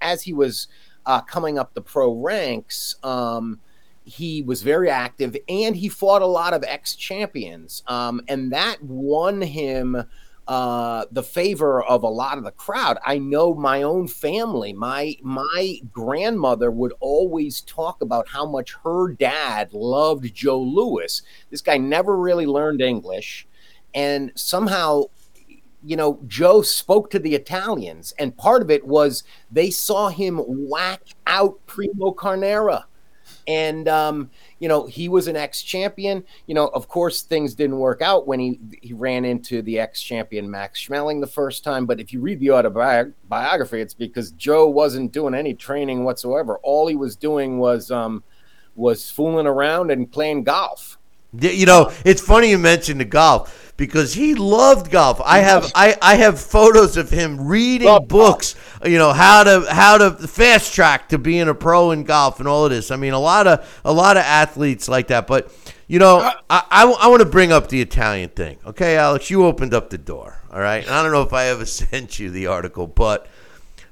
as he was uh, coming up the pro ranks, um, he was very active and he fought a lot of ex champions, um, and that won him. Uh, the favor of a lot of the crowd. I know my own family. My my grandmother would always talk about how much her dad loved Joe Louis. This guy never really learned English, and somehow, you know, Joe spoke to the Italians, and part of it was they saw him whack out Primo Carnera. And um, you know he was an ex-champion. You know, of course, things didn't work out when he he ran into the ex-champion Max Schmeling the first time. But if you read the autobiography, it's because Joe wasn't doing any training whatsoever. All he was doing was um, was fooling around and playing golf. You know, it's funny you mentioned the golf because he loved golf. I have I, I have photos of him reading Loved books. You know how to how to fast track to being a pro in golf and all of this. I mean, a lot of a lot of athletes like that. But you know, I I, want to bring up the Italian thing. Okay, Alex, you opened up the door. All right, and I don't know if I ever sent you the article, but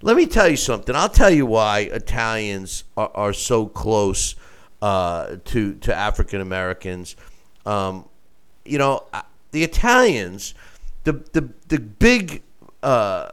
let me tell you something. I'll tell you why Italians are, are so close uh, to to African Americans. Um, you know, uh, the Italians, the the the big uh,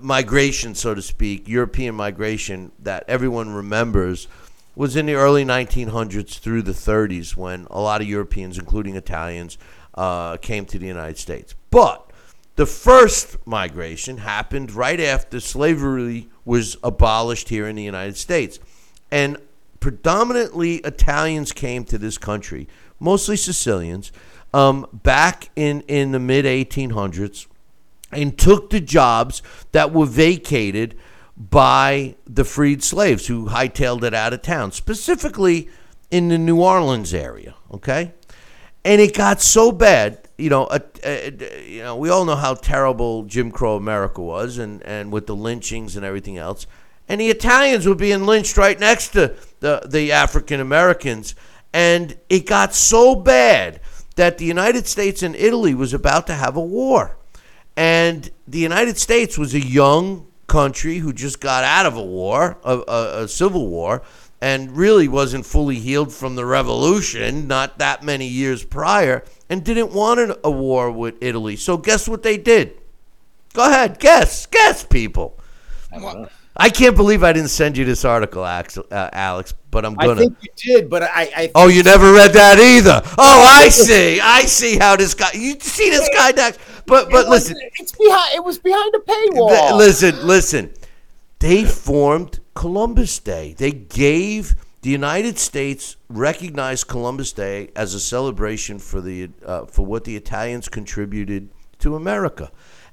migration, so to speak, European migration that everyone remembers was in the early 1900s through the 30s when a lot of Europeans, including Italians, uh, came to the United States. But the first migration happened right after slavery was abolished here in the United States. And predominantly Italians came to this country, mostly Sicilians, um, back in, in the mid 1800s and took the jobs that were vacated by the freed slaves who hightailed it out of town, specifically in the New Orleans area, okay? and it got so bad. You know, uh, you know, we all know how terrible Jim Crow America was, and and with the lynchings and everything else. And the Italians were being lynched right next to the the African Americans, and it got so bad that the United States and Italy was about to have a war. And the United States was a young country who just got out of a war, a, a, a civil war, and really wasn't fully healed from the revolution, not that many years prior, and didn't want an, a war with Italy. So guess what they did? Go ahead, guess, guess, people. I can't believe I didn't send you this article, Alex, uh, but I'm gonna. I think you did, but I. I Oh, you never read that either. Oh, I see. I see how this guy. You see this guy next. But but It was- listen, it's behind. It was behind a paywall. listen, listen. They formed Columbus Day. They gave the United States recognized Columbus Day as a celebration for the uh, for what the Italians contributed to America,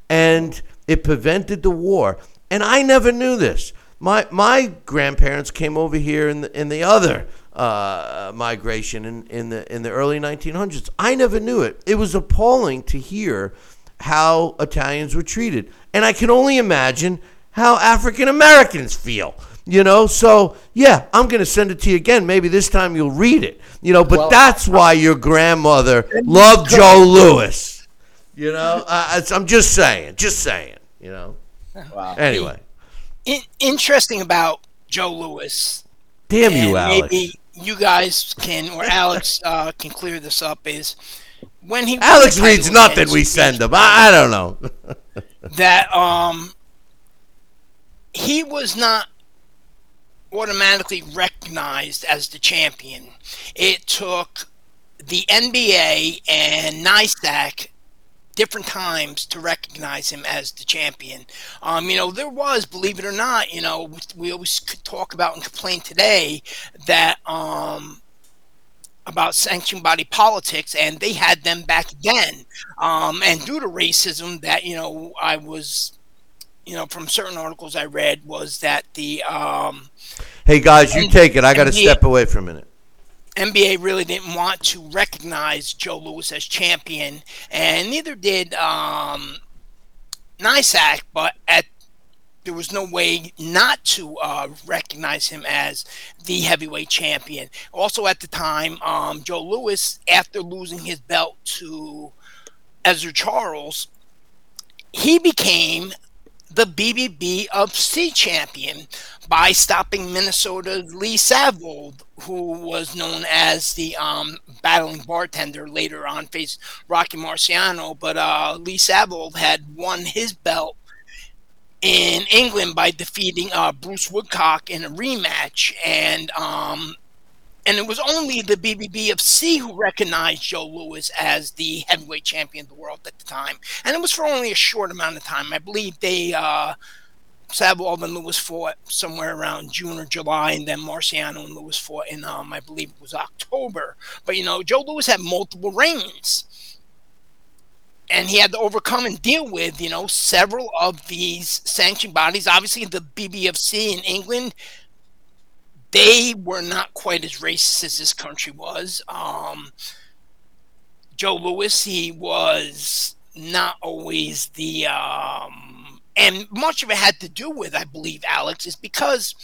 and it prevented the war. And I never knew this. My my grandparents came over here in the in the other uh, migration in, in the in the early 1900s. I never knew it. It was appalling to hear how Italians were treated, and I can only imagine how African Americans feel. You know, so yeah, I'm gonna send it to you again. Maybe this time you'll read it. You know, but Well, that's why your grandmother loved Joe Louis. You know, uh, I'm just saying, just saying. You know. Wow. Anyway, in, interesting about Joe Louis. damn and you, Alex. Maybe you guys can or Alex uh, can clear this up. Is when he Alex reads title nothing we send him. I, I don't know. that um he was not automatically recognized as the champion. It took the NBA and NYSAC different times to recognize him as the champion. Um, you know, there was, believe it or not, you know, we always could talk about and complain today that um, about sanctioned body politics, and they had them back then. Um, and due to racism, that you know, I was, you know, from certain articles I read was that the um, Hey guys, you take it. I got to step away for a minute. NBA really didn't want to recognize Joe Louis as champion, and neither did um, NYSAC. But at there was no way not to uh, recognize him as the heavyweight champion. Also, at the time, um, Joe Louis, after losing his belt to Ezzard Charles, he became the BBB of C champion by stopping Minnesota's Lee Savold, who was known as the um, battling bartender. Later on, faced Rocky Marciano, but uh, Lee Savold had won his belt in England by defeating uh, Bruce Woodcock in a rematch, and um, and it was only the BBB of C who recognized Joe Louis as the heavyweight champion of the world at the time, and it was for only a short amount of time. I believe they uh, Savold and Louis fought somewhere around June or July, and then Marciano and Louis fought in um, I believe it was October. But you know, Joe Louis had multiple reigns. And he had to overcome and deal with, you know, several of these sanctioned bodies. Obviously, the BBFC in England they were not quite as racist as this country was. Um, Joe Louis, he was not always the, um, and much of it had to do with, I believe, Alex, is because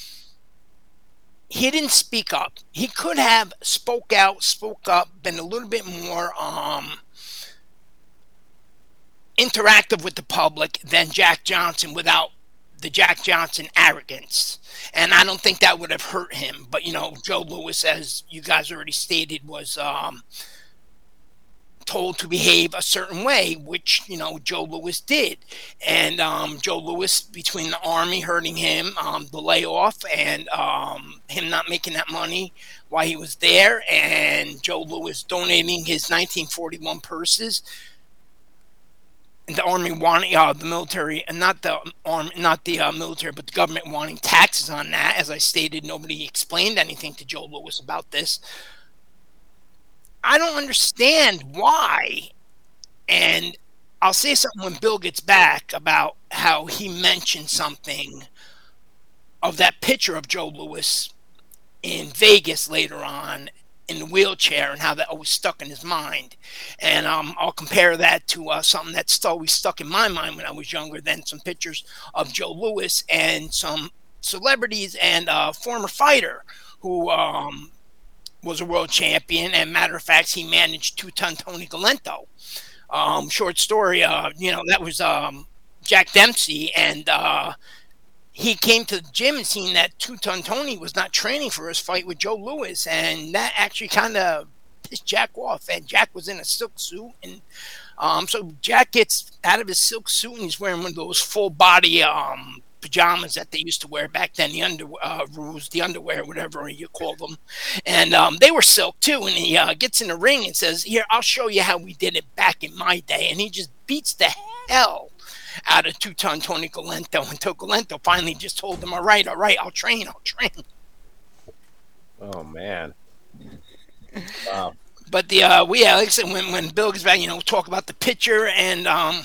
he didn't speak up. He could have spoke out, spoke up, been a little bit more um, interactive with the public than Jack Johnson without the Jack Johnson arrogance. And I don't think that would have hurt him. But, you know, Joe Louis, as you guys already stated, was um, told to behave a certain way, which, you know, Joe Louis did. And um, Joe Louis, between the Army hurting him, um, the layoff, and um, him not making that money while he was there, and Joe Louis donating his 1941 purses And the army wanting uh, the military and not the arm not the uh, military but the government wanting taxes on that as i stated nobody explained anything to joe louis about this i don't understand why and i'll say something when bill gets back about how he mentioned something of that picture of joe louis in vegas later on in the wheelchair and how that always stuck in his mind. And um, I'll compare that to uh, something that's always stuck in my mind when I was younger. Than some pictures of Joe Louis and some celebrities and a former fighter who um, was a world champion. And matter of fact, he managed two ton Tony Galento. Um, short story, uh, you know, that was um, Jack Dempsey. And uh, he came to the gym and seen that two ton Tony was not training for his fight with Joe Louis, And that actually kind of pissed Jack off. And Jack was in a silk suit. And um, so Jack gets out of his silk suit and he's wearing one of those full body um, pajamas that they used to wear back then, the under uh, rules, the underwear, whatever you call them, and um, they were silk too. And he uh, gets in the ring and says, "Here, I'll show you how we did it back in my day." And he just beats the hell out of two-ton Tony Galento. And Galento finally just told him, "All right, all right, I'll train, I'll train." Oh man. Wow. But the uh, we Alex like I said, when when Bill gets back, you know, talk about the pitcher and um,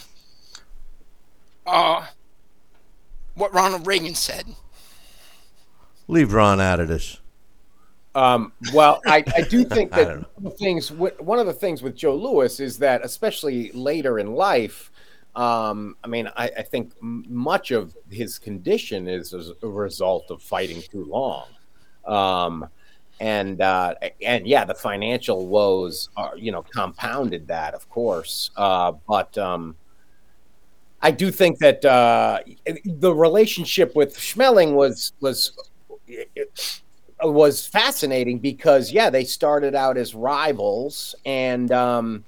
uh, what Ronald Reagan said. Leave Ron out of this. Um, well, I, I do think that one of the things one of the things with Joe Louis is that especially later in life, um, I mean, I, I, think much of his condition is as a result of fighting too long, um, and uh, and yeah, the financial woes are you know compounded that, of course, uh, but. Um, I do think that uh, the relationship with Schmeling was was was fascinating because yeah, they started out as rivals, and um,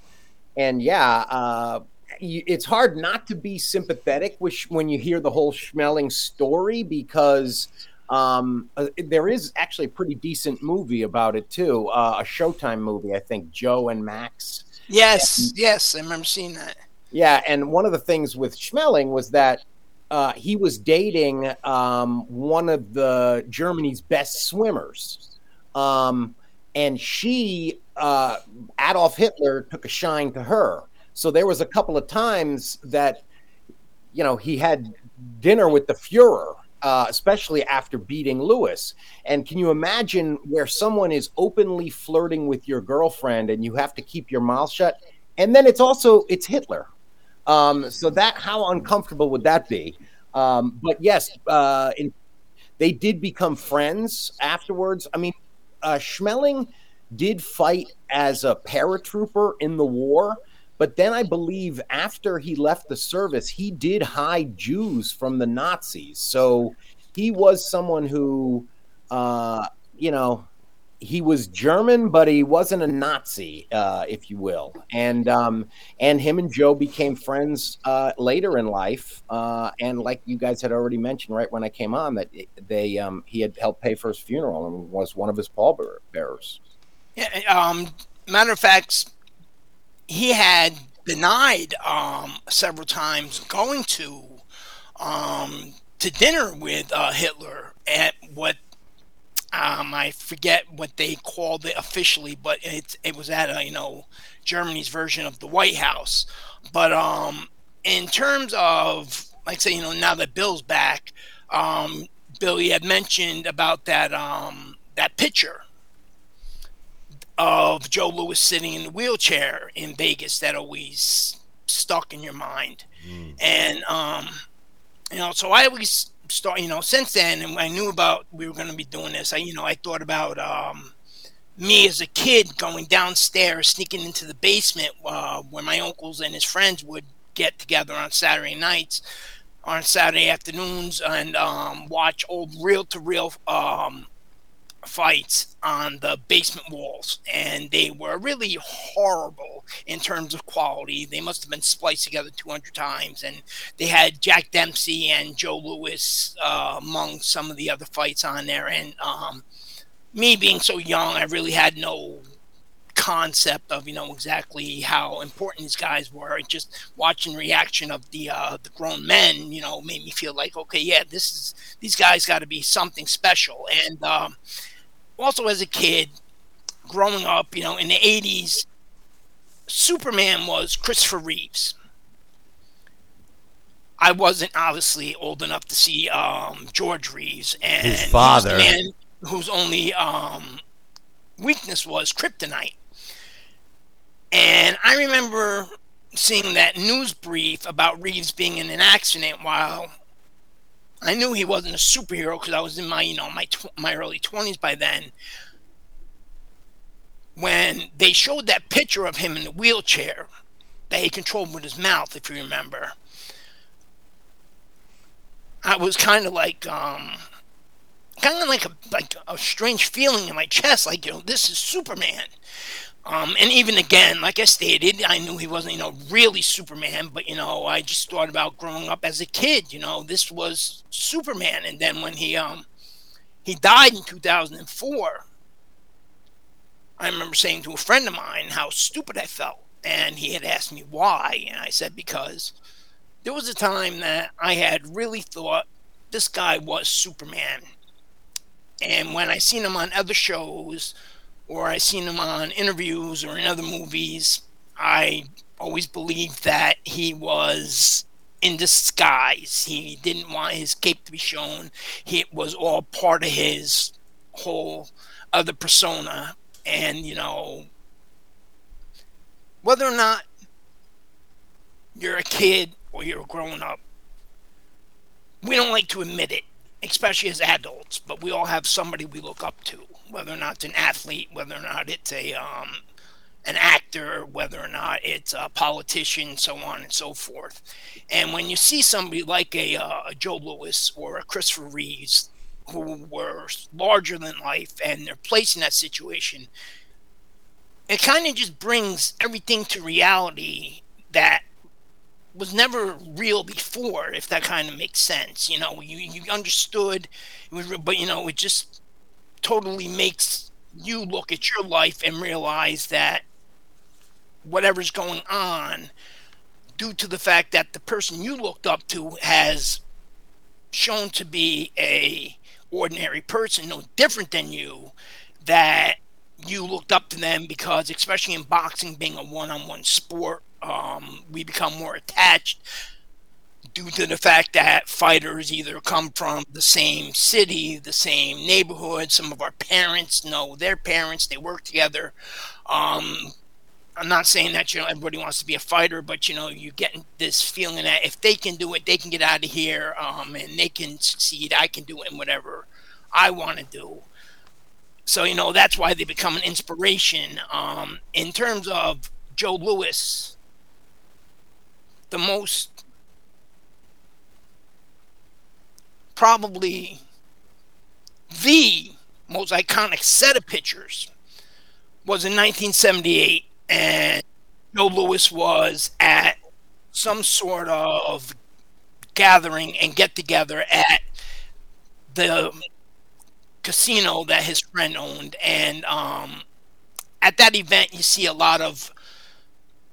and yeah, uh, it's hard not to be sympathetic when you hear the whole Schmeling story because um, uh, there is actually a pretty decent movie about it too, uh, a Showtime movie, I think, Joe and Max. Yes, and, yes, I remember seeing that. Yeah, and one of the things with Schmeling was that uh, he was dating um, one of the Germany's best swimmers, um, and she uh, Adolf Hitler took a shine to her. So there was a couple of times that you know he had dinner with the Fuhrer, uh, especially after beating Louis. And can you imagine where someone is openly flirting with your girlfriend and you have to keep your mouth shut? And then it's also it's Hitler. Um, so that how uncomfortable would that be? Um, but yes, uh, in, they did become friends afterwards. I mean, uh, Schmeling did fight as a paratrooper in the war, but then I believe after he left the service, he did hide Jews from the Nazis. So he was someone who, uh, you know, he was German, but he wasn't a Nazi, uh, if you will. And um, and him and Joe became friends uh, later in life. Uh, and like you guys had already mentioned, right when I came on, that they um, he had helped pay for his funeral and was one of his pallbearers. Yeah. Um, matter of fact, he had denied um, several times going to um, to dinner with uh, Hitler at what um, I forget what they called it officially, but it it was at a, you know Germany's version of the White House. But um, in terms of like say you know now that Bill's back, um, Billy had mentioned about that um, that picture of Joe Louis sitting in the wheelchair in Vegas that always stuck in your mind, mm. and um, you know so I always start, you know, since then, and I knew about we were going to be doing this, I, you know, I thought about um, me as a kid going downstairs, sneaking into the basement uh, where my uncles and his friends would get together on Saturday nights, on Saturday afternoons, and um, watch old reel to reel fights on the basement walls, and they were really horrible in terms of quality. They must have been spliced together 200 times, and they had Jack Dempsey and Joe Louis uh, among some of the other fights on there. And um, me being so young, I really had no concept of you know exactly how important these guys were. Just watching the reaction of the uh, the grown men, you know, made me feel like okay, yeah, this is these guys got to be something special. And um, also as a kid growing up, you know, in the 80s, Superman was Christopher Reeves. I wasn't obviously old enough to see um, George Reeves and his father, man who's only um, weakness was kryptonite. And I remember seeing that news brief about Reeves being in an accident while I knew he wasn't a superhero because I was in my, you know, my tw- my early 20s by then. When they showed that picture of him in the wheelchair that he controlled with his mouth, if you remember, I was kind of like, um, kind of like a like a strange feeling in my chest, like you know, this is Superman. Um, and even again, like I stated, I knew he wasn't, you know, really Superman, but you know, I just thought about growing up as a kid. You know, this was Superman, and then when he um he died in 2004, I remember saying to a friend of mine how stupid I felt, and he had asked me why, and I said because there was a time that I had really thought this guy was Superman, and when I seen him on other shows or I seen him on interviews or in other movies, I always believed that he was in disguise. He didn't want his cape to be shown. It was all part of his whole other persona. And, you know, whether or not you're a kid or you're growing up, we don't like to admit it, especially as adults, but we all have somebody we look up to whether or not it's an athlete, whether or not it's a um, an actor, whether or not it's a politician, so on and so forth. And when you see somebody like a, uh, a Joe Louis or a Christopher Reeves, who were larger than life, and they're placed in that situation, it kind of just brings everything to reality that was never real before, if that kind of makes sense. You know, you, you understood, but you know, it just totally makes you look at your life and realize that whatever's going on due to the fact that the person you looked up to has shown to be a ordinary person no different than you that you looked up to them because especially in boxing being a one-on-one sport um, we become more attached due to the fact that fighters either come from the same city, the same neighborhood. Some of our parents know their parents; they work together. Um, I'm not saying that you know everybody wants to be a fighter, but you know you get this feeling that if they can do it, they can get out of here, um, and they can succeed. I can do it in whatever I want to do. So you know that's why they become an inspiration. Um, in terms of Joe Louis, the most probably the most iconic set of pictures was in 1978, and Joe Louis was at some sort of gathering and get together at the casino that his friend owned. And um, at that event, you see a lot of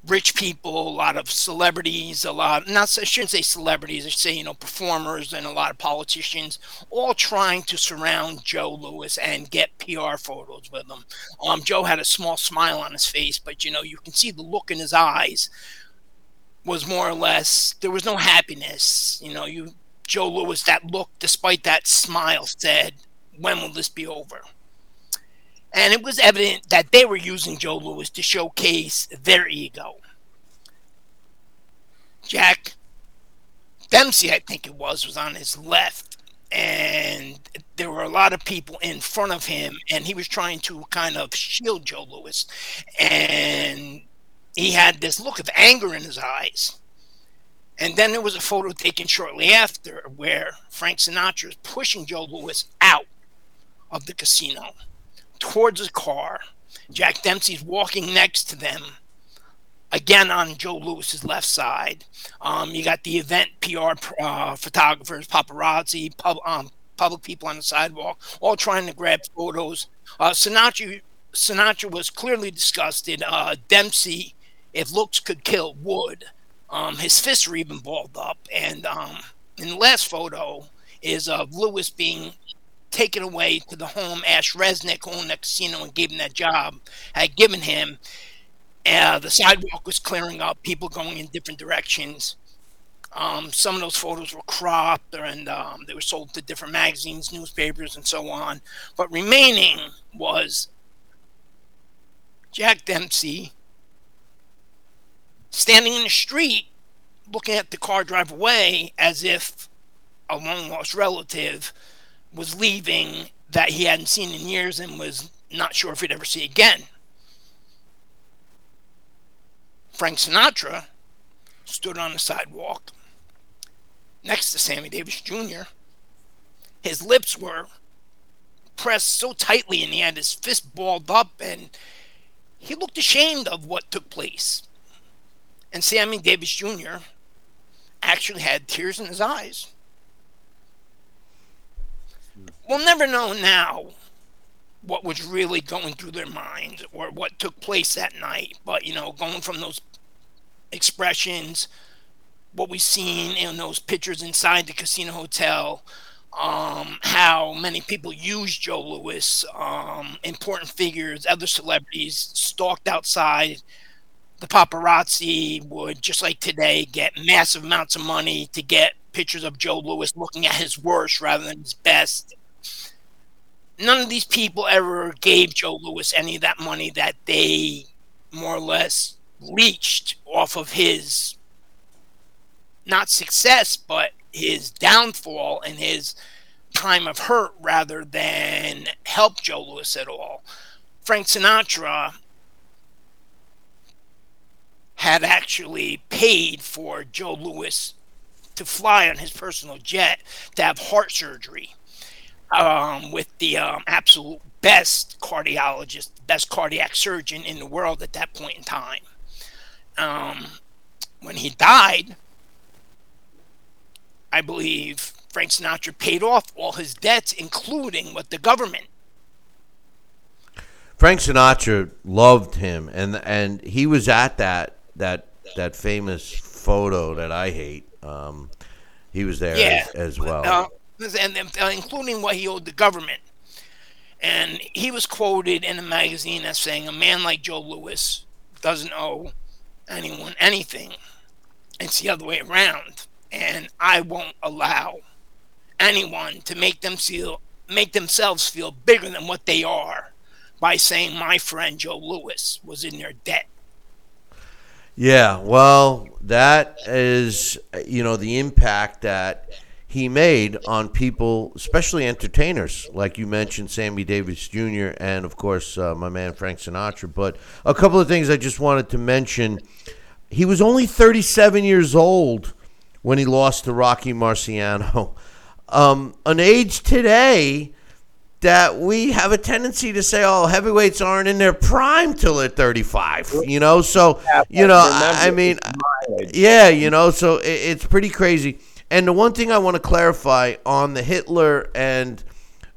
rich people, a lot of celebrities, a lot not I shouldn't say celebrities, I should say you know performers and a lot of politicians, all trying to surround Joe Louis and get PR photos with him. Um, Joe had a small smile on his face, but you know you can see the look in his eyes was more or less there was no happiness. You know, you Joe Louis, that look, despite that smile, said, "When will this be over?" And it was evident that they were using Joe Louis to showcase their ego. Jack Dempsey, I think it was, was on his left. And there were a lot of people in front of him, and he was trying to kind of shield Joe Louis, And he had this look of anger in his eyes. And then there was a photo taken shortly after where Frank Sinatra is pushing Joe Louis out of the casino towards a car. Jack Dempsey's walking next to them. Again on Joe Louis's left side. Um, you got the event PR uh, photographers, paparazzi, pub, um, public people on the sidewalk, all trying to grab photos. Uh, Sinatra, Sinatra was clearly disgusted. Uh, Dempsey, if looks could kill, would. Um, his fists were even balled up. And um, in the last photo is of Louis being taken away to the home Ash Resnick, owned the casino and gave him that job, had given him. Uh, the sidewalk was clearing up, people going in different directions. Um, some of those photos were cropped and um, they were sold to different magazines, newspapers, and so on. But remaining was Jack Dempsey standing in the street looking at the car drive away as if a long lost relative was leaving that he hadn't seen in years and was not sure if he'd ever see again. Frank Sinatra stood on the sidewalk next to Sammy Davis Jr. His lips were pressed so tightly and he had his fist balled up and he looked ashamed of what took place. And Sammy Davis Jr. actually had tears in his eyes. We'll never know now what was really going through their minds or what took place that night. But, you know, going from those expressions, what we've seen in those pictures inside the casino hotel, um, how many people used Joe Louis, um, important figures, other celebrities stalked outside. The paparazzi would, just like today, get massive amounts of money to get pictures of Joe Louis looking at his worst rather than his best. None of these people ever gave Joe Louis any of that money that they more or less leached off of his not success, but his downfall and his time of hurt rather than help Joe Louis at all. Frank Sinatra had actually paid for Joe Louis to fly on his personal jet to have heart surgery um, with the um, absolute best cardiologist, best cardiac surgeon in the world at that point in time. Um, when he died, I believe Frank Sinatra paid off all his debts, including with the government. Frank Sinatra loved him, and and he was at that that that famous photo that I hate. Um, he was there Yeah. as, as well. Uh, and, uh, including what he owed the government. And he was quoted in a magazine as saying, "A man like Joe Louis doesn't owe anyone anything. It's the other way around, and I won't allow anyone to make them feel make themselves feel bigger than what they are by saying my friend Joe Louis was in their debt." Yeah, well, that is, you know, the impact that he made on people, especially entertainers, like you mentioned, Sammy Davis Jr., and of course, uh, my man Frank Sinatra. But a couple of things I just wanted to mention. He was only 37 years old when he lost to Rocky Marciano. Um, an age today that we have a tendency to say, oh, heavyweights aren't in their prime till they're 35, you know? So, you know, I I mean, yeah, you know, so it, it's pretty crazy. And the one thing I want to clarify on the Hitler and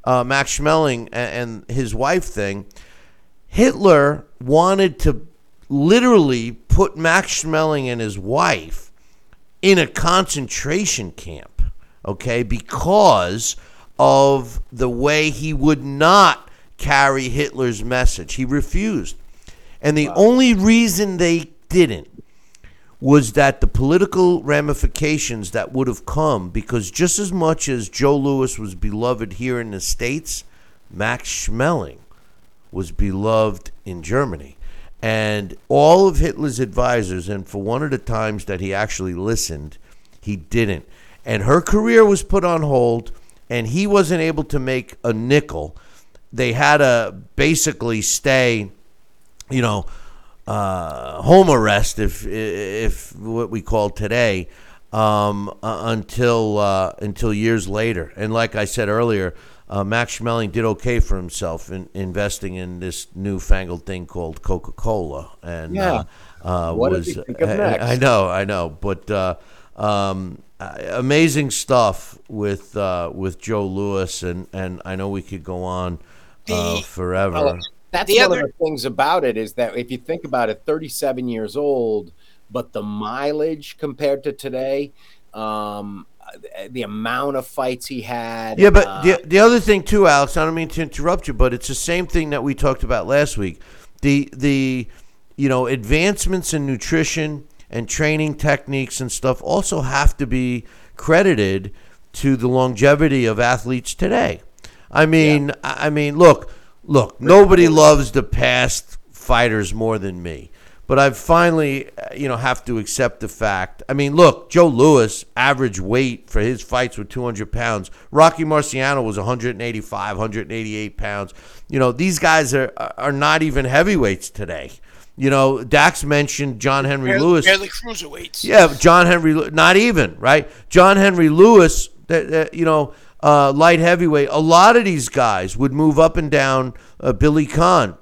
uh, Max Schmeling and, and his wife thing, Hitler wanted to literally put Max Schmeling and his wife in a concentration camp, okay, because of the way he would not carry Hitler's message. He refused. And the only reason they didn't was that the political ramifications that would have come, because just as much as Joe Louis was beloved here in the States, Max Schmeling was beloved in Germany. And all of Hitler's advisors, and for one of the times that he actually listened, he didn't. And her career was put on hold, and he wasn't able to make a nickel. They had to basically stay, you know, uh, home arrest, if if what we call today, um, uh, until uh, until years later. And like I said earlier, uh, Max Schmeling did okay for himself in investing in this newfangled thing called Coca Cola, and Yeah. uh, uh, What did was he think of I- next? I know, I know, but uh, um, uh, amazing stuff with uh, with Joe Louis, and and I know we could go on uh, The- forever. Well, that's The one other- of the things about it is that if you think about it, 37 years old, but the mileage compared to today, um, the amount of fights he had. Yeah, but uh, the, the other thing too, Alex. I don't mean to interrupt you, but it's the same thing that we talked about last week. The the you know advancements in nutrition and training techniques and stuff also have to be credited to the longevity of athletes today. I mean, I I mean, look, look. Nobody loves the past fighters more than me. But I finally, uh, you know, have to accept the fact. I mean, look, Joe Louis, average weight for his fights were 200 pounds. Rocky Marciano was 185, 188 pounds. You know, these guys are are not even heavyweights today. You know, Dax mentioned John Henry Barely, Lewis. barely cruiserweights. Yeah, John Henry, not even right. John Henry Lewis, that, that, you know, uh, light heavyweight. A lot of these guys would move up and down. Uh, Billy Conn,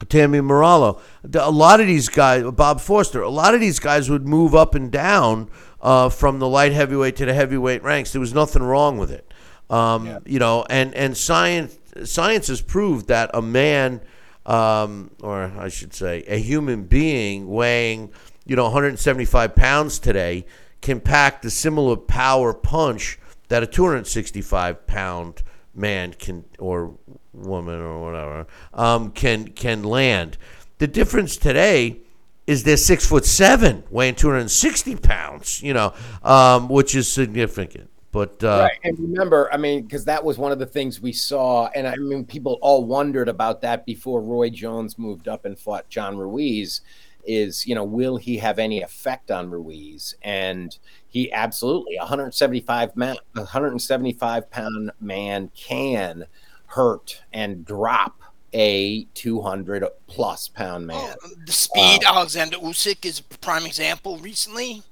Tami Mauriello, a lot of these guys, Bob Foster, a lot of these guys would move up and down uh, from the light heavyweight to the heavyweight ranks. There was nothing wrong with it, um, you know. And and science science has proved that a man um, or I should say, a human being weighing, you know, 175 pounds today can pack the similar power punch that a 265 pound man can, or woman, or whatever, um, can can land. The difference today is they're six foot seven, weighing 260 pounds, you know, um, which is significant. But uh, right. And remember, I mean, because that was one of the things we saw, and I mean, people all wondered about that before Roy Jones moved up and fought John Ruiz. Is you know, will he have any effect on Ruiz? And he absolutely 175 man, 175 pound man can hurt and drop a 200 plus pound man. Oh, the speed, Alexander Usyk is a prime example recently.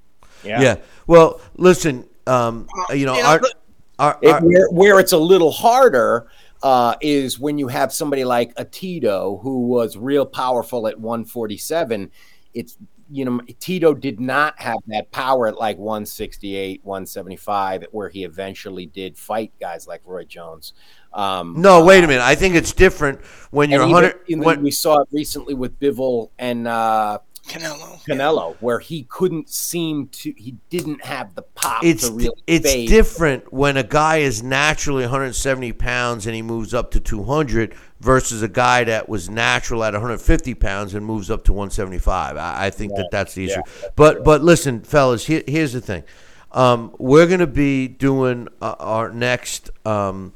yeah. Yeah. Well, listen, um, you know, You know, our, look- our, It, where, where it's a little harder uh, is when you have somebody like a Tito who was real powerful at 147. It's you know Tito did not have that power at like 168, 175, where he eventually did fight guys like Roy Jones. Um, no, wait a minute. I think it's different when you're and 100. even, even when- we saw it recently with Bivol and uh, Canelo. Canelo, where he couldn't seem to, he didn't have the pop it's to really it's fade. different when a guy is naturally 170 pounds and he moves up to 200 versus a guy that was natural at 150 pounds and moves up to 175. I, I think that that's the issue. but but listen, fellas, here, here's the thing. Um, we're going to be doing uh, our next um,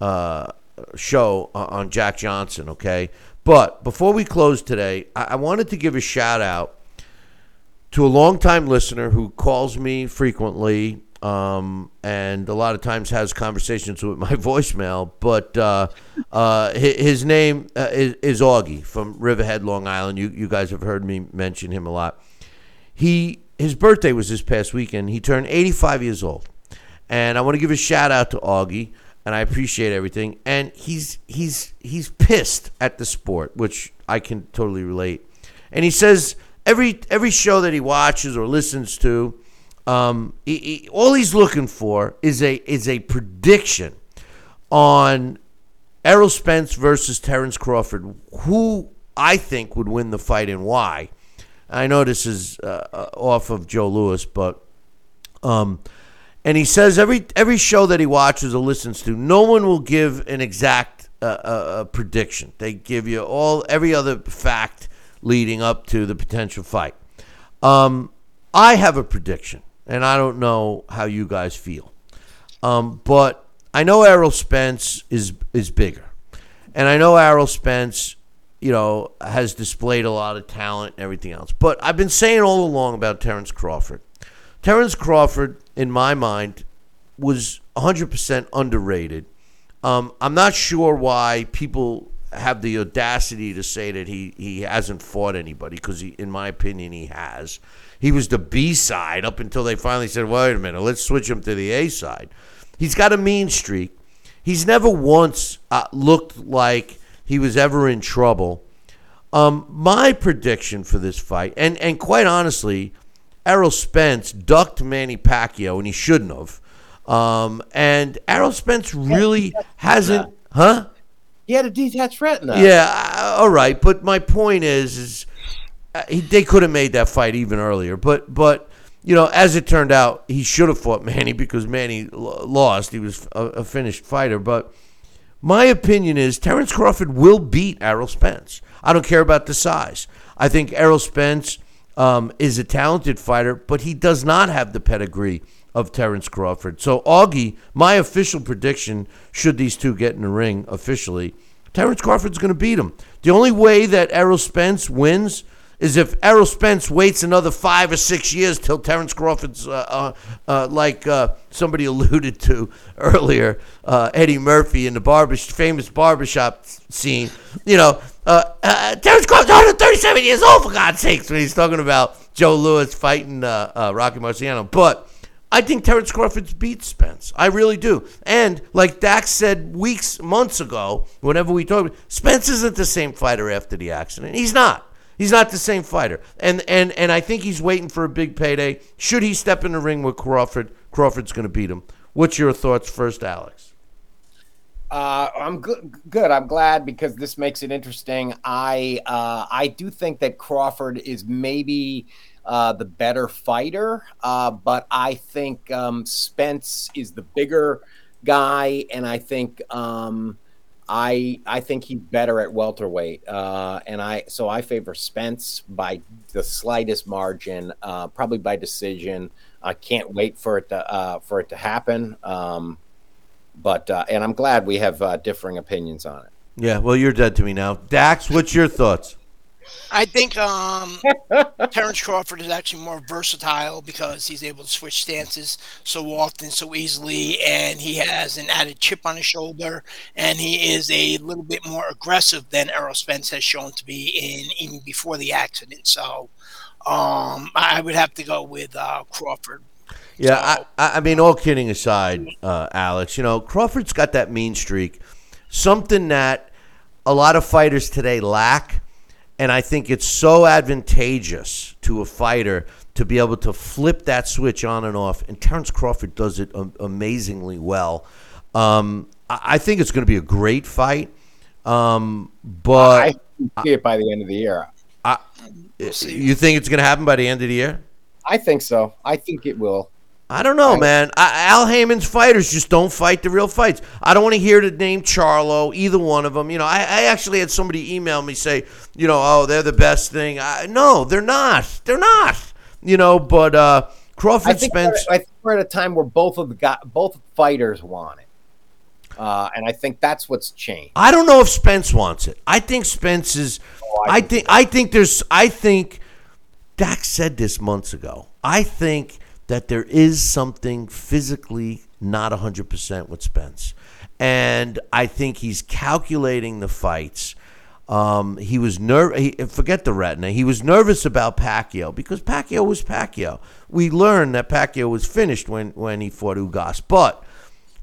uh, show uh, on Jack Johnson, okay? But before we close today, I, I wanted to give a shout out to a longtime listener who calls me frequently um, and a lot of times has conversations with my voicemail. But uh, uh, hi- his name uh, is, is Augie from Riverhead, Long Island. You, you guys have heard me mention him a lot. He his birthday was this past weekend. He turned 85 years old, and I want to give a shout out to Augie, and I appreciate everything. And he's he's he's pissed at the sport, which I can totally relate. And he says every every show that he watches or listens to, um, he, he- all he's looking for is a is a prediction on Errol Spence versus Terrence Crawford. Who I think would win the fight and why? I know this is uh, uh, off of Joe Louis, but um, and he says every every show that he watches or listens to, no one will give an exact uh, uh, uh, prediction. They give you all every other fact leading up to the potential fight. Um, I have a prediction, and I don't know how you guys feel, um, but I know Errol Spence is is bigger, and I know Errol Spence, you know, has displayed a lot of talent and everything else. But I've been saying all along about Terrence Crawford. Terrence Crawford, in my mind, was 100% underrated. Um, I'm not sure why people have the audacity to say that he, he hasn't fought anybody because, in my opinion, he has. He was the B side up until they finally said, wait a minute, let's switch him to the A side. He's got a mean streak. He's never once uh, looked like he was ever in trouble. Um, my prediction for this fight, and, and quite honestly, Errol Spence ducked Manny Pacquiao, and he shouldn't have. Um, and Errol Spence really hasn't, huh? He had a detached retina. Yeah, uh, all right. But my point is, is uh, he, they could have made that fight even earlier. But but you know, as it turned out, he should have fought Manny because Manny lo- lost. He was a, a finished fighter. But my opinion is Terrence Crawford will beat Errol Spence. I don't care about the size. I think Errol Spence um, is a talented fighter, but he does not have the pedigree of Terrence Crawford. So Augie, my official prediction, should these two get in the ring officially, Terrence Crawford's going to beat him. The only way that Errol Spence wins is if Errol Spence waits another five or six years till Terrence Crawford's, uh, uh, uh, like uh, somebody alluded to earlier, uh, Eddie Murphy in the famous barbershop scene. You know, uh, uh, Terrence Crawford's 137 years old, for God's sakes, when he's talking about Joe Louis fighting uh, uh, Rocky Marciano. But I think Terrence Crawford's beat Spence. I really do. And like Dax said weeks, months ago, whenever we talked, Spence isn't the same fighter after the accident. He's not. He's not the same fighter. And and and I think he's waiting for a big payday. Should he step in the ring with Crawford, Crawford's going to beat him. What's your thoughts first, Alex? Uh, I'm good. Good. I'm glad because this makes it interesting. I uh, I do think that Crawford is maybe uh, the better fighter, uh, but I think um, Spence is the bigger guy, and I think um, I I think he's better at welterweight, uh, and I so I favor Spence by the slightest margin, uh, probably by decision. I can't wait for it to for it to happen. Um, but uh, and I'm glad we have uh, differing opinions on it. Yeah, well, you're dead to me now. Dax, what's your thoughts? I think um, Terrence Crawford is actually more versatile because he's able to switch stances so often, so easily, and he has an added chip on his shoulder, and he is a little bit more aggressive than Errol Spence has shown to be in even before the accident. So um, I would have to go with uh, Crawford. Yeah, I, I I mean, all kidding aside, uh, Alex, you know, Crawford's got that mean streak, something that a lot of fighters today lack. And I think it's so advantageous to a fighter to be able to flip that switch on and off. And Terrence Crawford does it am- amazingly well. Um, I-, I think it's going to be a great fight. Um, but I see it by the end of the year. you think it's going to happen by the end of the year? I think so. I think it will. I don't know, man. I, Al Haymon's fighters just don't fight the real fights. I don't want to hear the name Charlo, either one of them. You know, I, I actually had somebody email me say, you know, oh, they're the best thing. I, no, they're not. They're not. You know, but uh, Crawford Spence. I think we're at a time where both of the got both fighters want it, uh, and I think that's what's changed. I don't know if Spence wants it. I think Spence is. Oh, I I think. I think there's. I think. Dax said this months ago. I think that there is something physically not 100% with Spence. And I think he's calculating the fights. Um, he was nervous. Forget the retina. He was nervous about Pacquiao because Pacquiao was Pacquiao. We learned that Pacquiao was finished when, when he fought Ugas, but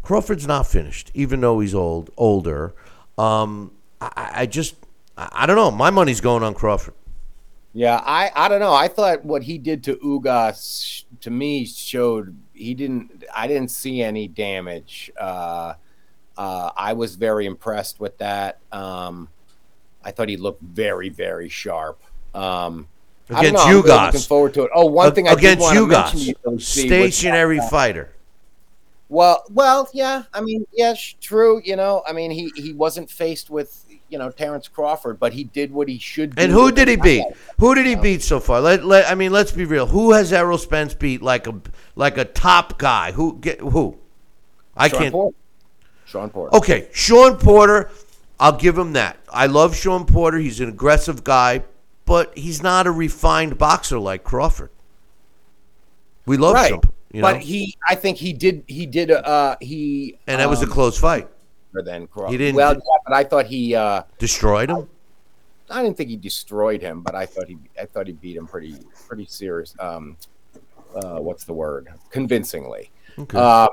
Crawford's not finished, even though he's old, older. Um, I, I just, I I don't know. My money's going on Crawford. Yeah, I I don't know. I thought what he did to Ugas to me showed he didn't. I didn't see any damage. Uh, uh, I was very impressed with that. Um, I thought he looked very very sharp. Um, I Against really Ugas. looking forward to it. Oh, one thing I against want to you mention guys, to you, Billy C, was stationary uh, fighter. Well, well, yeah. I mean, yes, true. You know, I mean, he he wasn't faced with you know Terrence Crawford, but he did what he should. do And who did he beat? Who did he beat so far? Let, let I mean, let's be real. Who has Errol Spence beat like a like a top guy? Who get who? I Sean can't. Porter. Sean Porter. Okay, Sean Porter. I'll give him that. I love Sean Porter. He's an aggressive guy, but he's not a refined boxer like Crawford. We love right. Sean. You but know? he, I think he did. He did. Uh, he and that was a um, close fight. Then Crawford. He didn't- Well, yeah, but I thought he. Uh, Destroyed him. I didn't think he destroyed him, but I thought he. I thought he beat him pretty, pretty serious. Um, uh, what's the word? Convincingly. Okay. Um,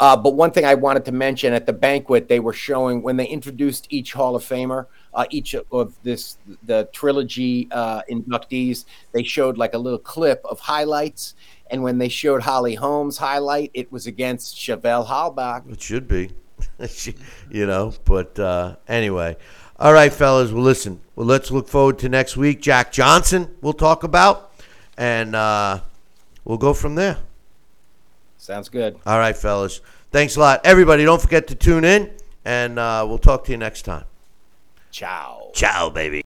uh, but one thing I wanted to mention at the banquet, they were showing when they introduced each Hall of Famer, uh, each of this the trilogy uh, inductees. They showed like a little clip of highlights, and when they showed Holly Holm's highlight, it was against Chevelle Hallback. It should be, you know. But uh, anyway, all right, fellas. Well, listen. Well, let's look forward to next week. Jack Johnson, we'll talk about, and uh, we'll go from there. Sounds good. All right, fellas. Thanks a lot, everybody. Don't forget to tune in, and uh, we'll talk to you next time. Ciao. Ciao, baby.